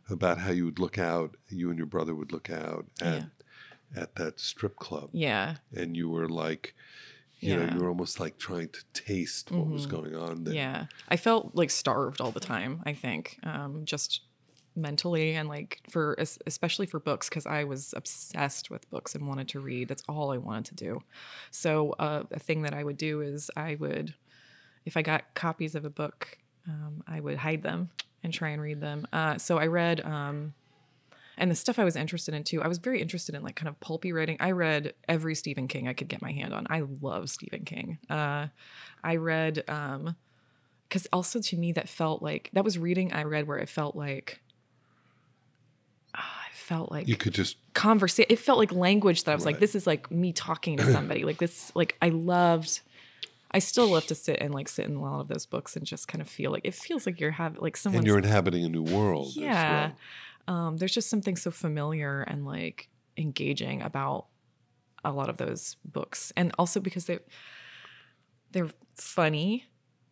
about how you would look out, you and your brother would look out at at that strip club, yeah and you were like, you Yeah. Mm-hmm. you were almost like trying to taste what was going on there. Yeah. I felt like starved all the time, I think, um, just mentally and like for, especially for books, because I was obsessed with books and wanted to read. That's all I wanted to do. So, uh, a thing that I would do is I would, if I got copies of a book, um, I would hide them and try and read them. Uh, so, I read, um, and the stuff I was interested in too, I was very interested in like kind of pulpy writing. I read every Stephen King I could get my hand on. I love Stephen King. Uh, I read, um, because also to me that felt like that was reading I read where it felt like, ah, I felt like You could just conversation. It felt like language that I was like, this is like me talking to somebody. like this, like I loved. I still love to sit and like sit in a lot of those books and just kind of feel like it feels like you're having like someone and you're inhabiting a new world. yeah. As well. Um, there's just something so familiar and like engaging about a lot of those books, and also because they they're funny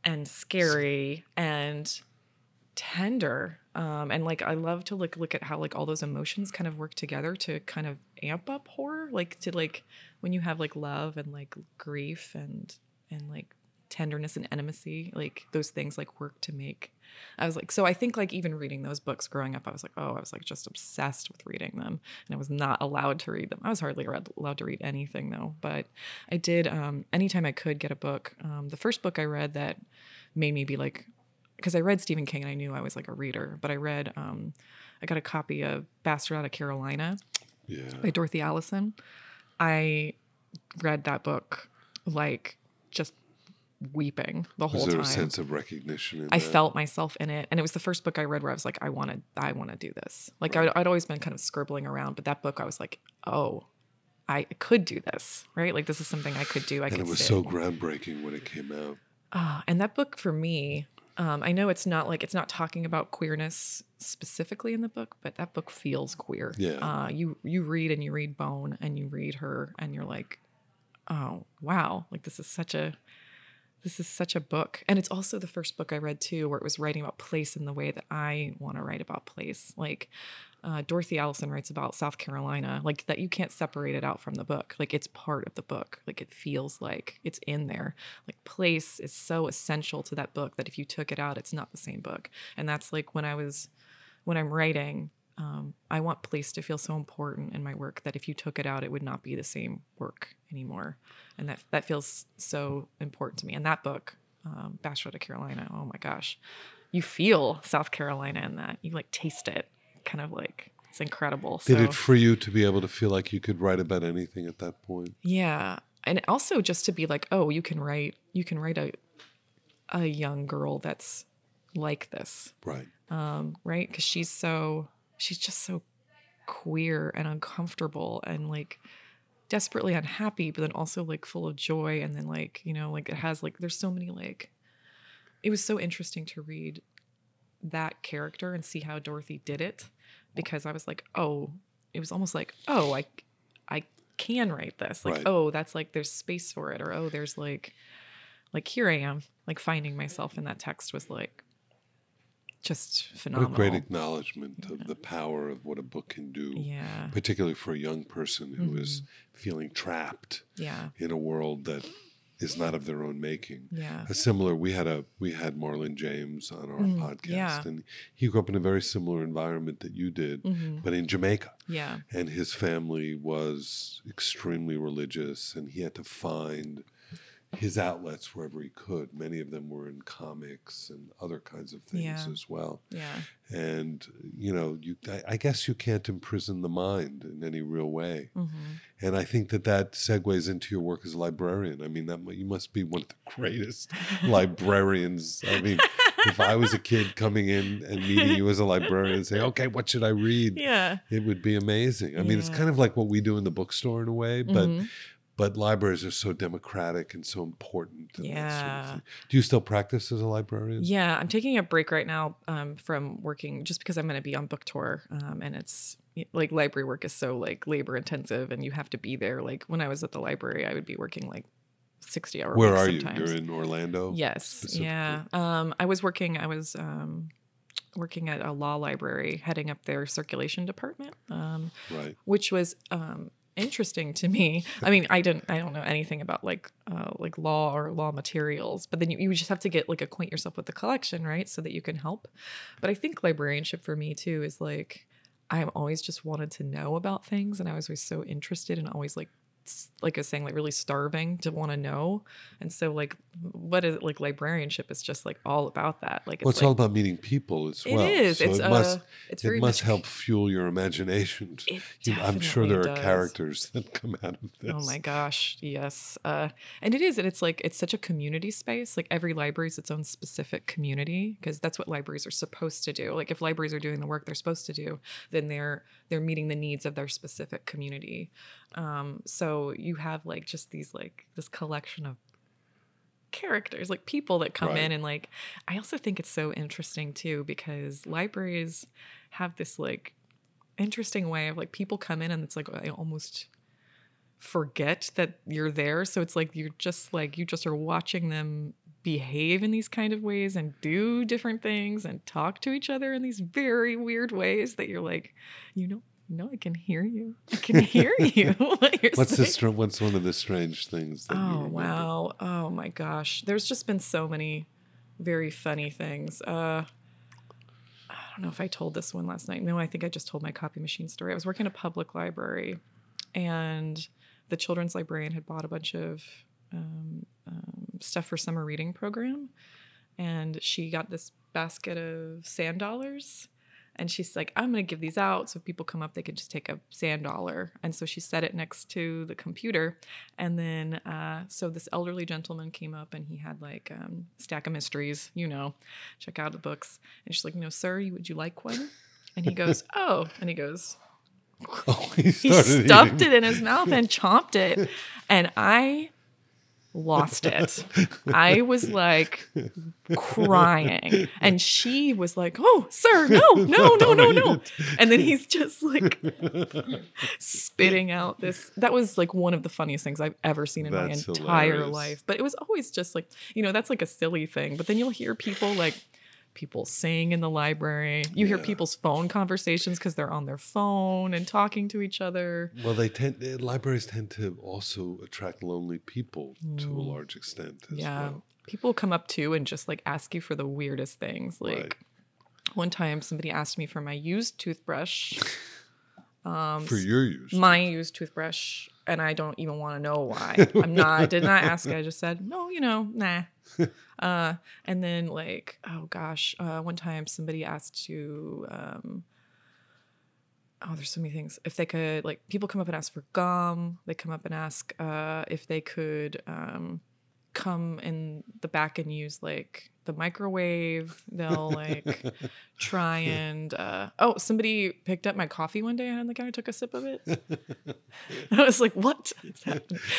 and scary and tender. Um, and like I love to like look at how like all those emotions kind of work together to kind of amp up horror. Like to like when you have like love and like grief and and like tenderness and intimacy, like those things like work to make. I was like, so I think like even reading those books growing up, I was like, oh, I was like just obsessed with reading them, and I was not allowed to read them. I was hardly read, allowed to read anything though, but I did. Um, anytime I could get a book, um, the first book I read that made me be like, because I read Stephen King and I knew I was like a reader, but I read, um, I got a copy of Bastard Out of Carolina Yeah. by Dorothy Allison. I read that book like just weeping the whole time. Was there time. a sense of recognition? In I that? felt myself in it, and it was the first book I read where I was like, I want to, I want to do this. Like I'd, I'd always been kind of scribbling around, but that book I was like, oh, I could do this, right? Like this is something I could do. I and could. it was sit. so groundbreaking when it came out. Ah, and that book for me, um, I know it's not like it's not talking about queerness specifically in the book, but that book feels queer. Yeah. Uh, you you read and you read Bone and you read her and you're like, oh wow, like this is such a this is such a book. And it's also the first book I read too, where it was writing about place in the way that I want to write about place. Like uh, Dorothy Allison writes about South Carolina, like that you can't separate it out from the book. Like it's part of the book. Like it feels like it's in there. Like place is so essential to that book that if you took it out, it's not the same book. And that's like when I was, when I'm writing, um, I want place to feel so important in my work that if you took it out, it would not be the same work anymore. And that that feels so important to me. And that book, um, Bastard Out of Carolina, oh my gosh, you feel South Carolina in that. You like taste it, kind of like it's incredible. Did so, it free you to be able to feel like you could write about anything at that point? yeah, and also just to be like, oh, you can write, you can write a a young girl that's like this, Right. um, right? Because she's so she's just so queer and uncomfortable and like desperately unhappy, but then also like full of joy. And then like you know like it has like there's so many like it was so interesting to read that character and see how Dorothy did it because I was like, oh, it was almost like, oh, I I can write this. Like, Right. oh, that's like there's space for it, or oh, there's like like here I am, like finding myself in that text was like just phenomenal. What a great acknowledgement of the power of what a book can do, Yeah. particularly for a young person who is Mm-hmm. feeling trapped Yeah. in a world that is not of their own making. Yeah. A similar, we had a we had Marlon James on our Mm, podcast, yeah. and he grew up in a very similar environment that you did, but in Jamaica. Yeah. And his family was extremely religious, and he had to find his outlets wherever he could. Many of them were in comics and other kinds of things Yeah. as well. Yeah. And you know, you I, I guess you can't imprison the mind in any real way. Mm-hmm. And I think that that segues into your work as a librarian. I mean, that you must be one of the greatest <laughs> librarians. I mean, if I was a kid coming in and meeting you as a librarian and saying, "Okay, what should I read?" Yeah. it would be amazing. I mean, it's kind of like what we do in the bookstore in a way, but Mhm. But libraries are so democratic and so important. And that sort of Yeah. Do you still practice as a librarian? Yeah, I'm taking a break right now um, from working just because I'm going to be on book tour, um, and it's like library work is so like labor intensive, and you have to be there. Like when I was at the library, I would be working like sixty hour. Where are you? sometimes. You're in Orlando. Yes. Yeah. Um, I was working. I was um, working at a law library, heading up their circulation department. Um, Right. which was um, interesting to me. I mean, I didn't, I don't know anything about like uh, like law or law materials, but then you, you just have to get like acquaint yourself with the collection, right, so that you can help. But I think librarianship for me too is like I've always just wanted to know about things, and I was always so interested and always like like I was saying, like really starving to want to know. And so like what is it like librarianship is just like all about that. Like Well, it's like, all about meeting people as well. is. So It's, it must, uh, it's it very must much- help fuel your imagination. It You- I'm sure there are does. characters that come out of this. Oh my gosh, yes. Uh, and it is, and it's like it's such a community space. Like every library is its own specific community because that's what libraries are supposed to do. Like if libraries are doing the work they're supposed to do, then they're they're meeting the needs of their specific community. Um, so you have like just these like this collection of characters, like people that come Right. in and like I also think it's so interesting too because libraries have this like interesting way of like people come in and it's like I almost forget that you're there so it's like you're just like you just are watching them behave in these kind of ways and do different things and talk to each other in these very weird ways that you're like you know no i can hear you i can <laughs> hear you <laughs> what What's the what's one of the strange things that Oh wow! Oh my gosh! There's just been so many very funny things. Uh, I don't know if I told this one last night. No, I think I just told my copy machine story. I was working at a public library, and the children's librarian had bought a bunch of um, um, stuff for summer reading program, and she got this basket of sand dollars. And she's like, I'm going to give these out. So if people come up, they can just take a sand dollar. And so she set it next to the computer. And then, uh, so this elderly gentleman came up and he had like um, stack of mysteries, you know, check out the books. And she's like, No, sir, would you like one? And he goes, <laughs> Oh, and he goes, Oh, he, he stuffed eating. it in his mouth and chomped it. And I lost <laughs> it. I was like crying. And she was like, Oh, sir, no, <laughs> no, no, no, no. And then he's just like <laughs> spitting out this. That was like one of the funniest things I've ever seen in That's my entire hilarious. life. But it was always just like, you know, that's like a silly thing. But then you'll hear people like, people sing in the library. You hear people's phone conversations because they're on their phone and talking to each other. Well, they tend uh, libraries tend to also attract lonely people to a large extent Mm. yeah. well. People come up to and just like ask you for the weirdest things. Like Right. one time somebody asked me for my used toothbrush. <laughs> For your use. my used toothbrush and I don't even want to know why. <laughs> I'm not I did not ask. I just said, "No, you know, nah." <laughs> uh and then like, oh gosh, uh one time somebody asked to um Oh, there's so many things. If they could like people come up and ask for gum, they come up and ask uh if they could um come in the back and use like the microwave. They'll like <laughs> try and uh oh somebody picked up my coffee one day and the guy took a sip of it <laughs> i was like what?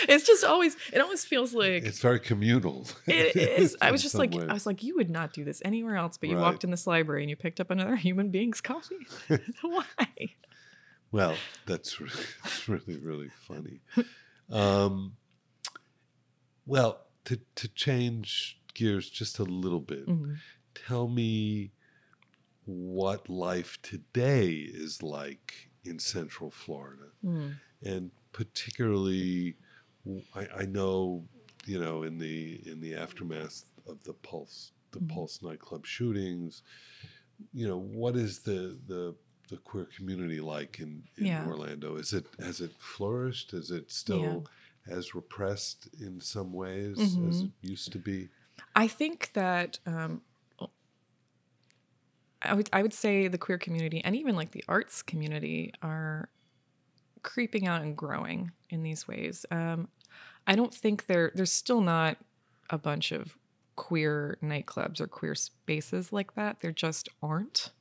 it's just always it always feels like It's very communal. it is <laughs> i was just like ways. i was like you would not do this anywhere else but you Right. walked in this library and you picked up another human being's coffee why Well, that's really, that's really really funny. Um, well, to to change gears just a little bit, Mm-hmm. tell me what life today is like in Central Florida, mm. and particularly, I, I know, you know, in the in the aftermath of the Pulse the mm-hmm. Pulse nightclub shootings, you know, what is the the the queer community like in, in Yeah. Orlando? Is it has it flourished? Is it still as repressed in some ways mm-hmm. as it used to be? I think that um, I would I would say the queer community and even like the arts community are creeping out and growing in these ways. Um, I don't think there there's still not a bunch of queer nightclubs or queer spaces like that. There just aren't.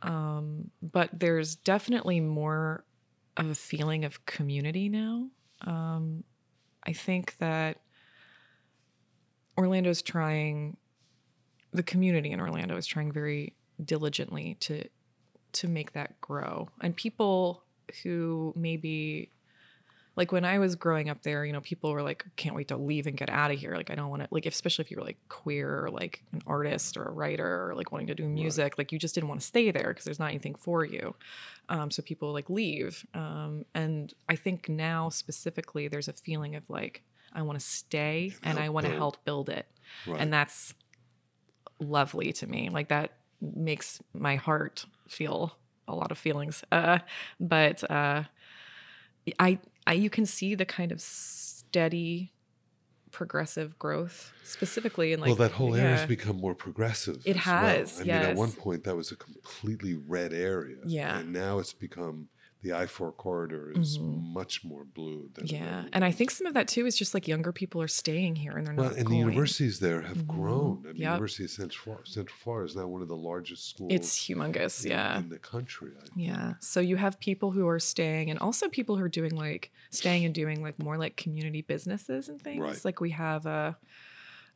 Um, but there's definitely more of a feeling of community now. Um, I think that Orlando's trying the community in Orlando is trying very diligently to to make that grow. And people who maybe like when I was growing up there, you know, people were like, can't wait to leave and get out of here. Like I don't want to like especially if you were like queer or like an artist or a writer or like wanting to do music, like you just didn't want to stay there because there's not anything for you. Um, so people like leave. Um, and I think now specifically there's a feeling of like, I want to stay and I want to help build it. Right. And that's lovely to me. Like that makes my heart feel a lot of feelings. Uh, but uh, I, I, you can see the kind of steady, progressive growth, specifically in like well, that whole area's yeah. become more progressive. It as well. has, I mean, at one point that was a completely red area. Yeah. And now it's become the I four corridor is much more blue than Mm-hmm. Yeah, and I think some of that too is just like younger people are staying here and they're not. Well, not and the universities there have grown. And the Yep. University of Central Florida, Central Florida is now one of the largest schools It's humongous, in, yeah. in the country. I Yeah. So you have people who are staying and also people who are doing like staying and doing like more like community businesses and things. Right. Like we have a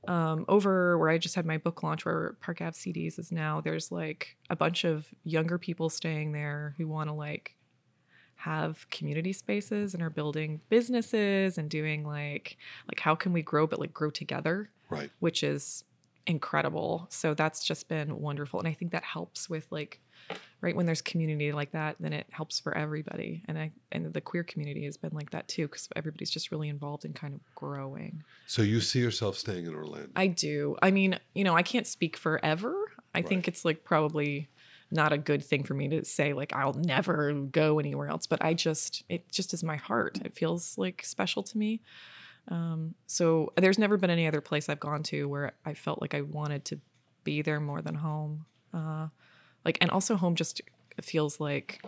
um, over where I just had my book launch where Park Ave CDs is now, there's like a bunch of younger people staying there who want to like have community spaces and are building businesses and doing like like how can we grow but like grow together Right. which is incredible. So that's just been wonderful. And I think that helps with like right when there's community like that, then it helps for everybody. And I and the queer community has been like that too, because everybody's just really involved in kind of growing. So you see yourself staying in Orlando? I do. I mean, you know, I can't speak forever. I think it's like probably not a good thing for me to say like I'll never go anywhere else, but I just it just is my heart. It feels like special to me. Um, so there's never been any other place I've gone to where I felt like I wanted to be there more than home. Uh, like and also home just feels like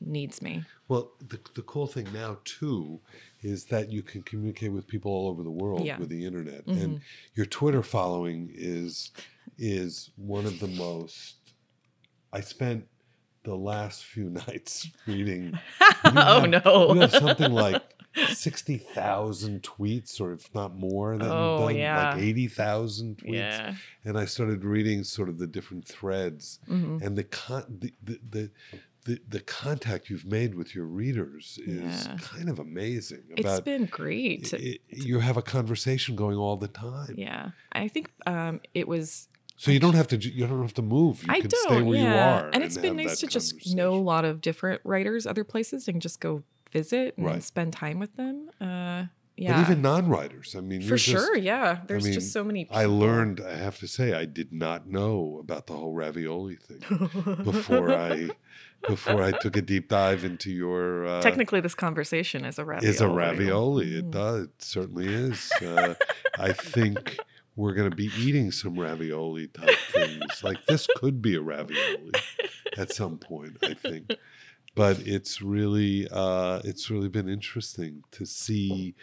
needs me. Well, the, the cool thing now too is that you can communicate with people all over the world Yeah. with the internet, and your Twitter following is is one of the most. I spent the last few <laughs> nights reading. <laughs> Oh, have- no. You have something like sixty thousand tweets, or if not more, that Oh, you've yeah. like eighty thousand tweets Yeah. and I started reading sort of the different threads Mm-hmm. and the con the, the the the the contact you've made with your readers is Yeah. kind of amazing. It's been great. i- i- you have a conversation going all the time, yeah. I think um, it was so you don't have to you don't have to move. You I can don't. stay where yeah. you are, and it's been nice to just know a lot of different writers, other places, and just go visit and Right. spend time with them. Uh, yeah, But even non-writers, I mean, for just- sure. Yeah, there's mean, just so many. People. I learned. I have to say, I did not know about the whole ravioli thing before I <laughs> before I took a deep dive into your uh, Technically, this conversation is a ravioli. is a ravioli. It Mm. does. It certainly is. Uh, <laughs> I think we're going to be eating some ravioli type things. Like this could be a ravioli at some point. I think, but it's really uh, it's really been interesting to see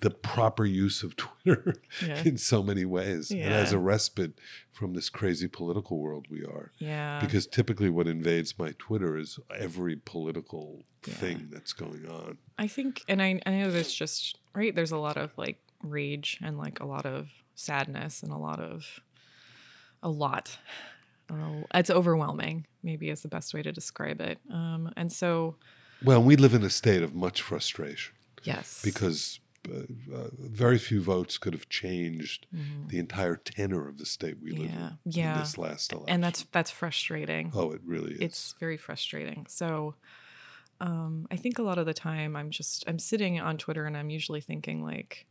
the proper use of Twitter Yeah. in so many ways, and as a respite from this crazy political world we are. Yeah, Because typically, what invades my Twitter is every political Yeah. thing that's going on. I think, and I, I know there's just right. There's a lot of like rage and like a lot of sadness and a lot of a lot. Oh, it's overwhelming. Maybe is the best way to describe it. Um, and so Well, we live in a state of much frustration yes, because uh, uh, very few votes could have changed the entire tenor of the state we live Mm-hmm. Yeah. in Yeah. in this last election. and that's that's frustrating. oh, it really is. it's very frustrating. So um, I think a lot of the time I'm just I'm sitting on Twitter and I'm usually thinking like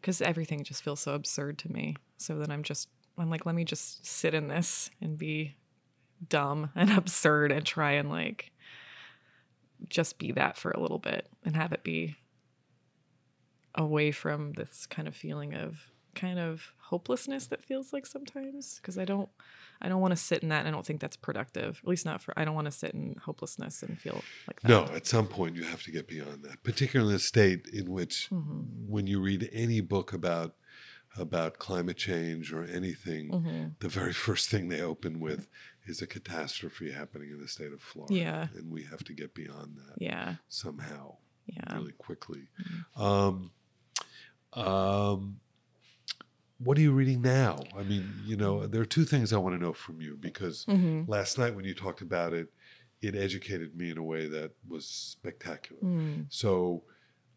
because everything just feels so absurd to me. So then I'm just I'm like let me just sit in this and be dumb and <laughs> absurd and try and like just be that for a little bit and have it be away from this kind of feeling of kind of hopelessness that feels like sometimes because I don't I don't want to sit in that and I don't think that's productive. At least not for I don't want to sit in hopelessness and feel like that. No, at some point you have to get beyond that, particularly in a state in which, Mm-hmm. when you read any book about about climate change or anything, Mm-hmm. the very first thing they open with is a catastrophe happening in the state of Florida, Yeah. and we have to get beyond that Yeah. somehow, Yeah. really quickly. Um, um, what are you reading now? I mean, you know, there are two things I want to know from you because Mm-hmm. last night when you talked about it, it educated me in a way that was spectacular. Mm. So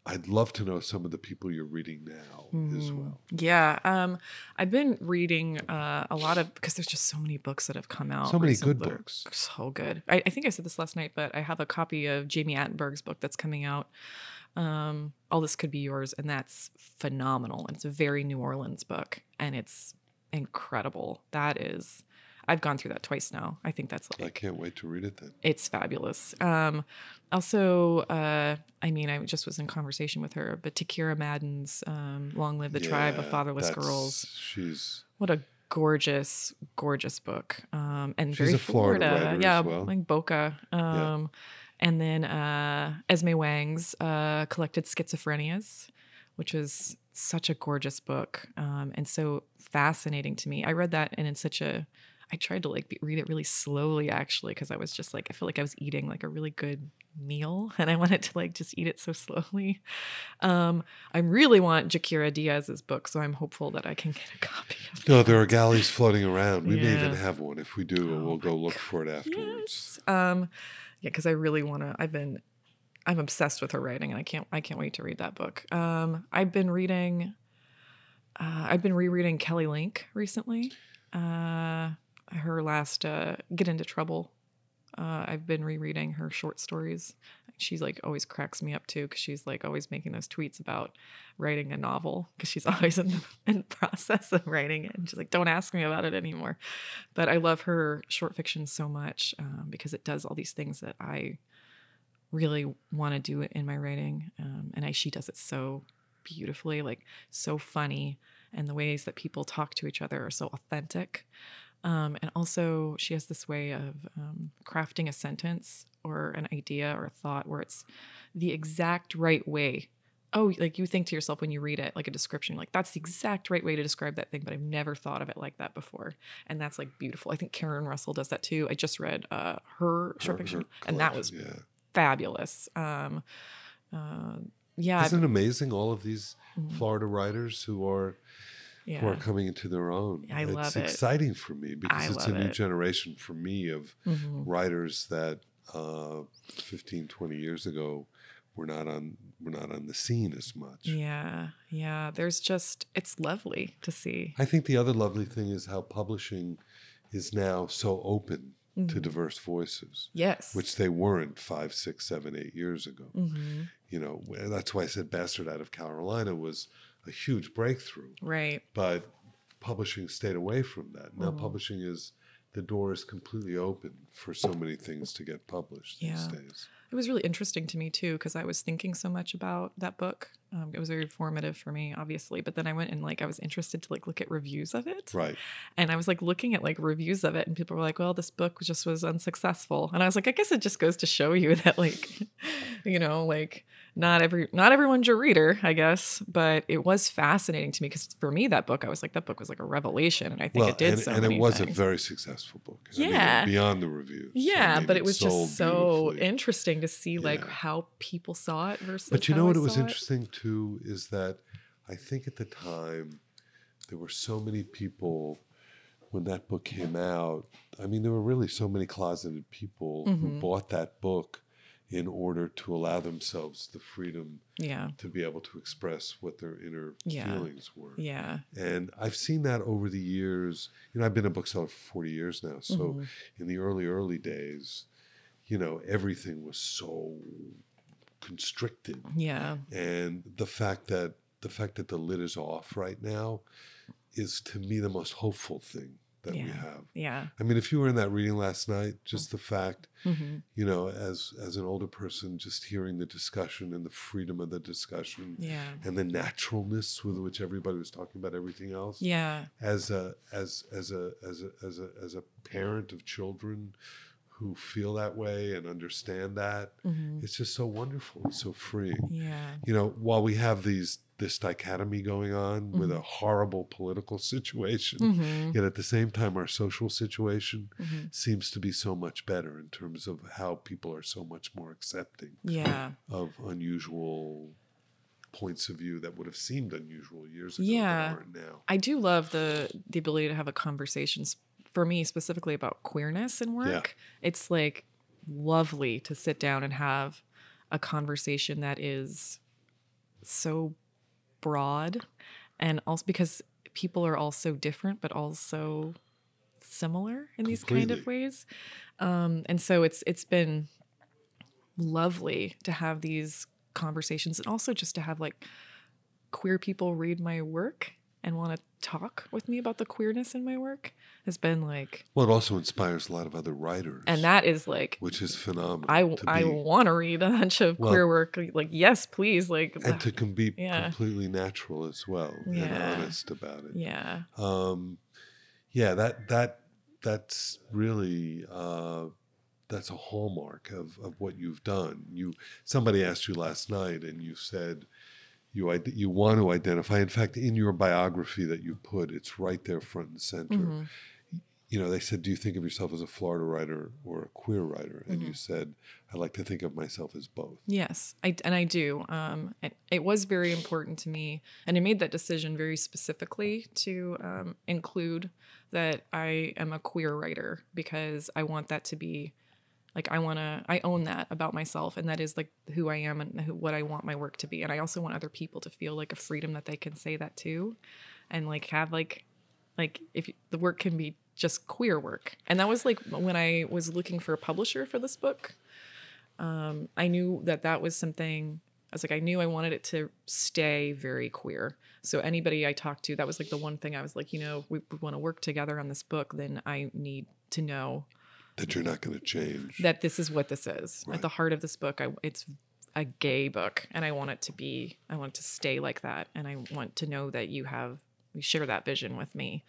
I'd love to know some of the people you're reading now as Mm-hmm. well. Yeah, um, I've been reading uh, a lot of because there's just so many books that have come out. So many good recently. They're books. So good. I, I think I said this last night, but I have a copy of Jami Attenberg's book that's coming out. Um, All this could be yours, and that's phenomenal. And it's a very New Orleans book, and it's incredible. That is, I've gone through that twice now. I think that's like I can't wait to read it then. it's fabulous. Um, also, uh, I mean, I just was in conversation with her, but T Kira Madden's um, "Long Live the Tribe of Fatherless Girls." She's What a gorgeous, gorgeous book, um, and She's very a Florida Florida. yeah, well. like Boca. Um, And then uh, Esme Wang's uh, collected schizophrenias, which is such a gorgeous book um, and so fascinating to me. I read that and in such a I tried to like be, read it really slowly actually because I was just like I feel like I was eating like a really good meal <laughs> and I wanted to like just eat it so slowly. Um, I really want Jaquira Díaz's book, so I'm hopeful that I can get a copy of no. There are galleys floating around. We may even have one. If we do, Oh we'll go my look for it afterwards. Yes. Um, yeah, because I really want to. I've been, I'm obsessed with her writing, and I can't, I can't wait to read that book. Um, I've been reading, uh, I've been rereading Kelly Link recently. Uh, her last uh, "Get Into Trouble." Uh, I've been rereading her short stories. She's like always cracks me up too because she's like always making those tweets about writing a novel because she's <laughs> always in the, in process of writing it. And she's like, "Don't ask me about it anymore." But I love her short fiction so much um, because it does all these things that I really want to do in my writing, um, and I, she does it so beautifully, like so funny, and the ways that people talk to each other are so authentic. Um, and also, she has this way of um, crafting a sentence or an idea or a thought where it's the exact right way. Oh, like you think to yourself when you read it, like a description, like that's the exact right way to describe that thing, but I've never thought of it like that before. And that's like beautiful. I think Karen Russell does that too. I just read uh, her short Her- fiction, her and that was yeah. fabulous. Um, uh, yeah, Isn't it amazing? All of these Mhm. Florida writers who are who are coming into their own. I it's love it. exciting for me because I it's a new it. generation for me of Mhm. writers that uh, 15, 20 years ago were not on were not on the scene as much. Yeah, yeah. There's just it's lovely to see. I think the other lovely thing is how publishing is now so open to Mhm. diverse voices, Yes. which they weren't five, six, seven, eight years ago. hmm You know, that's why I said Bastard out of Carolina was a huge breakthrough. Right. but publishing stayed away from that. Now Mhm. publishing is the door is completely open for so many things to get published Yeah. these days. It was really interesting to me too because I was thinking so much about that book. Um, it was very formative for me, obviously. But then I went and like I was interested to like look at reviews of it, Right. and I was like looking at like reviews of it, and people were like, "Well, this book just was unsuccessful," and I was like, "I guess it just goes to show you <laughs> that like, <laughs> you know, like not every not everyone's your reader, I guess." But it was fascinating to me because for me that book, I was like, that book was like a revelation, and I think Well, it did and, so and it was things. a very successful book. I mean, Yeah. beyond the reviews. I Yeah, mean, but it was just so interesting to see like Yeah. how people saw it versus. But you know I what? It was interesting too is that I think at the time there were so many people when that book came out. I mean, there were really so many closeted people who Mhm. bought that book in order to allow themselves the freedom Yeah. to be able to express what their inner Yeah. feelings were. Yeah. And I've seen that over the years. You know, I've been a bookseller for 40 years now. So Mhm. in the early, early days, you know, everything was so constricted. Yeah. And the fact that the fact that the lid is off right now is to me the most hopeful thing that we have. Yeah. I mean, if you were in that reading last night, just the fact, hmm you know, as as an older person, just hearing the discussion and the freedom of the discussion Yeah. and the naturalness with which everybody was talking about everything else. Yeah. As a as as a as a as a as a parent of children who feel that way and understand that, hmm it's just so wonderful. So freeing. Yeah. You know, while we have these this dichotomy going on with Mm-hmm. a horrible political situation, hmm yet at the same time our social situation hmm seems to be so much better in terms of how people are so much more accepting Yeah. of unusual points of view that would have seemed unusual years ago Yeah. now. I do love the the ability to have a conversation for me specifically about queerness in work. It's like lovely to sit down and have a conversation that is so broad and also because people are all so different but also similar in these kind of ways. Um, and so it's it's been lovely to have these conversations and also just to have like queer people read my work and want to talk with me about the queerness in my work has been like Well, it also inspires a lot of other writers, and that is like which is phenomenal. I to I want to read a bunch of Well- queer work like yes please like and to can be Yeah. completely natural as well and Yeah. honest about it. yeah um yeah that that that's really uh that's a hallmark of of what you've done you somebody asked you last night and you said you you want to identify in fact in your biography that you put it's right there front and center Mhm. you know they said do you think of yourself as a florida writer or a queer writer and you Mm-hmm. said i like to think of myself as both Yes, I, and I do. Um, it, it was very important to me, and I made that decision very specifically to um, include that I am a queer writer because I want that to be like I want to I own that about myself, and that is like who I am and who, what I want my work to be, and I also want other people to feel like a freedom that they can say that too, and like have like like if you- the work can be just queer work, and that was like when I was looking for a publisher for this book um, I knew that that was something. I was like, I knew I wanted it to stay very queer. So anybody I talked to, that was like the one thing I was like, you know, we, we want to work together on this book. Then I need to know that you're not going to change that this is what this is. Right. At the heart of this book, I, it's a gay book, and I want it to be. I want it to stay like that, and I want to know that you have you share that vision with me.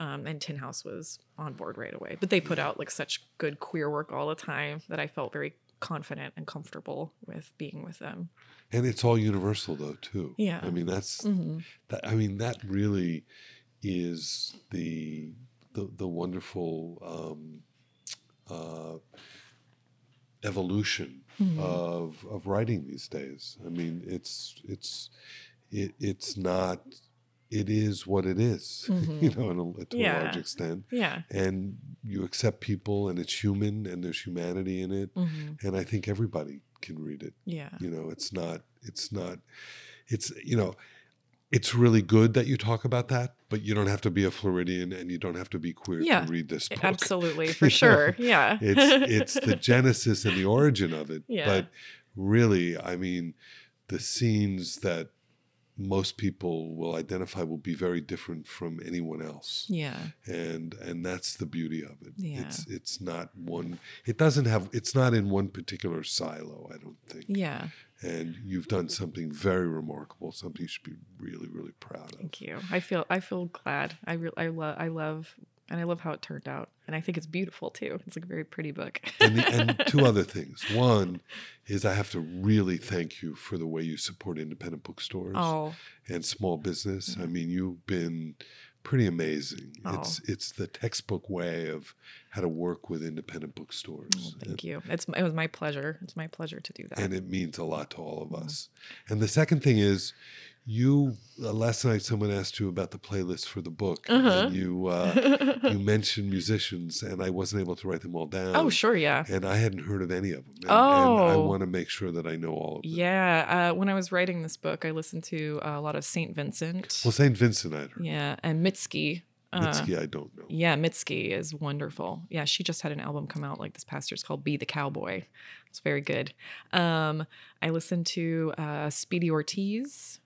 Um, and Tin House was on board right away. But they put out like such good queer work all the time that I felt very confident and comfortable with being with them. and it's all universal though too Yeah. i mean that's hmm that i mean that really is the the, the wonderful um, uh, evolution Mhm. of of writing these days i mean it's it's it, it's not it is what it is, Mhm. <laughs> you know in a, to a large extent Yeah. and you accept people and it's human and there's humanity in it hmm and i think everybody can read it Yeah. you know it's not it's not it's you know it's really good that you talk about that but you don't have to be a floridian and you don't have to be queer Yeah, to read this book Absolutely, <laughs> for know? sure. Yeah. it's it's <laughs> the genesis and the origin of it Yeah. but really i mean the scenes that most people will identify will be very different from anyone else yeah. and and that's the beauty of it Yeah. it's it's not one it doesn't have it's not in one particular silo i don't think Yeah. And you've done something very remarkable something you should be really really proud of Thank you. I feel I feel glad. I re- I love I love and I love how it turned out. And I think it's beautiful too. It's like a very pretty book. and, the, and <laughs> two other things one is i have to really thank you for the way you support independent bookstores oh, and small business i mm-hmm. mean you've been pretty amazing it's Oh. it's the textbook way of how to work with independent bookstores And- thank you. It's it was my pleasure. It's my pleasure to do that. and it means a lot to all of Mhm. us. And the second thing is, you uh, last night someone asked you about the playlist for the book, Uh-huh. and you uh, <laughs> you mentioned musicians, and I wasn't able to write them all down. Oh, sure, yeah. And I hadn't heard of any of them. And, and I Oh. want to make sure that I know all of them. Yeah, uh, when I was writing this book, I listened to a lot of Saint Vincent. Well, Saint Vincent, I'd heard. yeah, and Mitski. Uh, Mitski, I don't know. Yeah, Mitski is wonderful. Yeah, she just had an album come out like this past year. It's called Be the Cowboy. It's very good. Um, I listened to uh, Speedy Ortiz,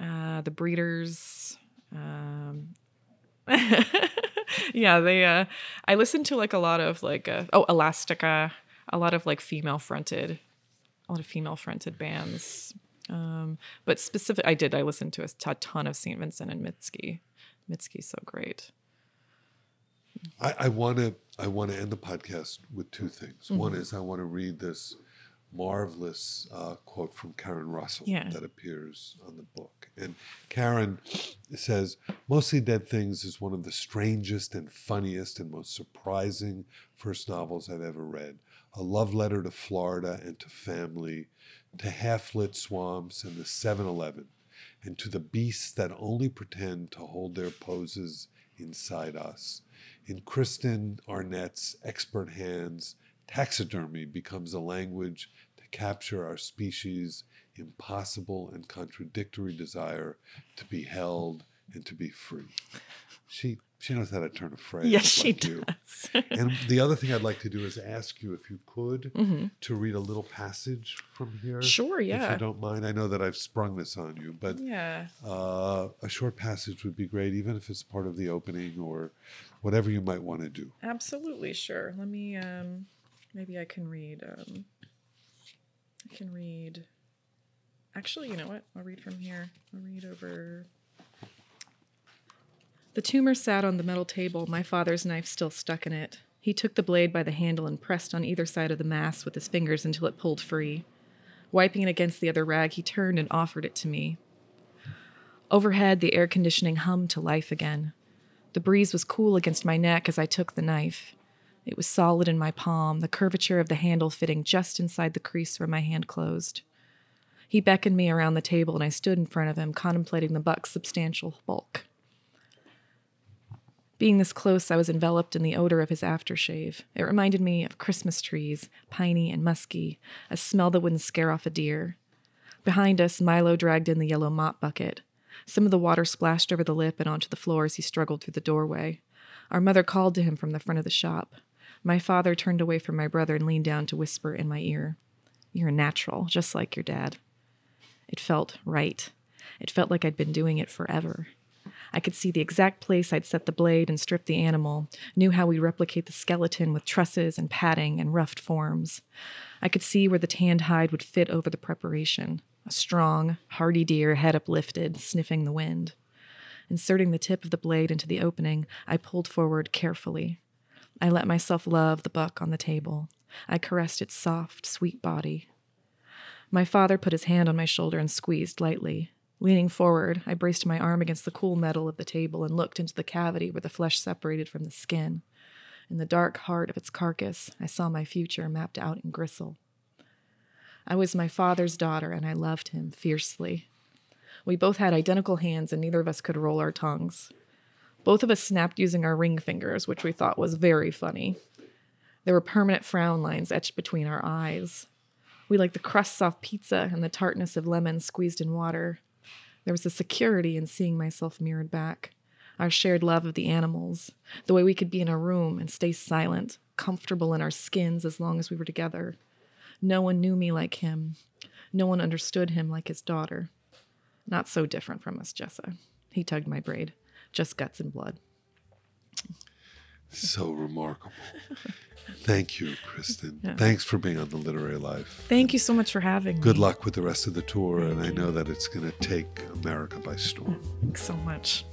uh, The Breeders. Um, <laughs> yeah, they. Uh, I listened to like a lot of like uh, oh Elastica, a lot of like female fronted, a lot of female fronted bands. Um, but specific, I did. I listened to a ton of Saint Vincent and Mitski. Mitski's so great. I, I want to I want to end the podcast with two things. One Mhm. is I want to read this marvelous uh, quote from Karen Russell Yeah. that appears on the book. And Karen says, Mostly Dead Things is one of the strangest and funniest and most surprising first novels I've ever read. A love letter to Florida and to family, to half lit swamps and the 7 Eleven, and to the beasts that only pretend to hold their poses inside us. In Kristen Arnett's expert hands, taxidermy becomes a language to capture our species' impossible and contradictory desire to be held and to be free. She she knows how to turn a phrase. Yes, she you. does. <laughs> and the other thing I'd like to do is ask you if you could Mhm. to read a little passage from here. Sure, yeah. If you don't mind. I know that I've sprung this on you, but Yeah. uh, a short passage would be great, even if it's part of the opening or whatever you might want to do. Absolutely, sure. Let me um maybe I can read um I can read Actually, you know what? I'll read from here. I'll read over The tumor sat on the metal table, my father's knife still stuck in it. He took the blade by the handle and pressed on either side of the mass with his fingers until it pulled free. Wiping it against the other rag, he turned and offered it to me. Overhead, the air conditioning hummed to life again. The breeze was cool against my neck as I took the knife. It was solid in my palm, the curvature of the handle fitting just inside the crease where my hand closed. He beckoned me around the table, and I stood in front of him, contemplating the buck's substantial bulk. Being this close, I was enveloped in the odor of his aftershave. It reminded me of Christmas trees, piney and musky, a smell that wouldn't scare off a deer. Behind us, Milo dragged in the yellow mop bucket. Some of the water splashed over the lip and onto the floor as he struggled through the doorway. Our mother called to him from the front of the shop. My father turned away from my brother and leaned down to whisper in my ear, You're a natural, just like your dad. It felt right. It felt like I'd been doing it forever. I could see the exact place I'd set the blade and strip the animal, knew how we'd replicate the skeleton with trusses and padding and roughed forms. I could see where the tanned hide would fit over the preparation a strong, hardy deer, head uplifted, sniffing the wind. Inserting the tip of the blade into the opening, I pulled forward carefully. I let myself love the buck on the table. I caressed its soft, sweet body. My father put his hand on my shoulder and squeezed lightly. Leaning forward, I braced my arm against the cool metal of the table and looked into the cavity where the flesh separated from the skin. In the dark heart of its carcass, I saw my future mapped out in gristle. I was my father's daughter, and I loved him fiercely. We both had identical hands, and neither of us could roll our tongues. Both of us snapped using our ring fingers, which we thought was very funny. There were permanent frown lines etched between our eyes. We liked the crusts off pizza and the tartness of lemons squeezed in water. There was a security in seeing myself mirrored back. Our shared love of the animals, the way we could be in a room and stay silent, comfortable in our skins as long as we were together. No one knew me like him. No one understood him like his daughter. Not so different from us, Jessa. He tugged my braid. Just guts and blood. So remarkable. Thank you, Kristen. Yeah. Thanks for being on the Literary Life. Thank you so much for having me. Good luck with the rest of the tour, and I know that it's going to take America by storm. Thanks so much.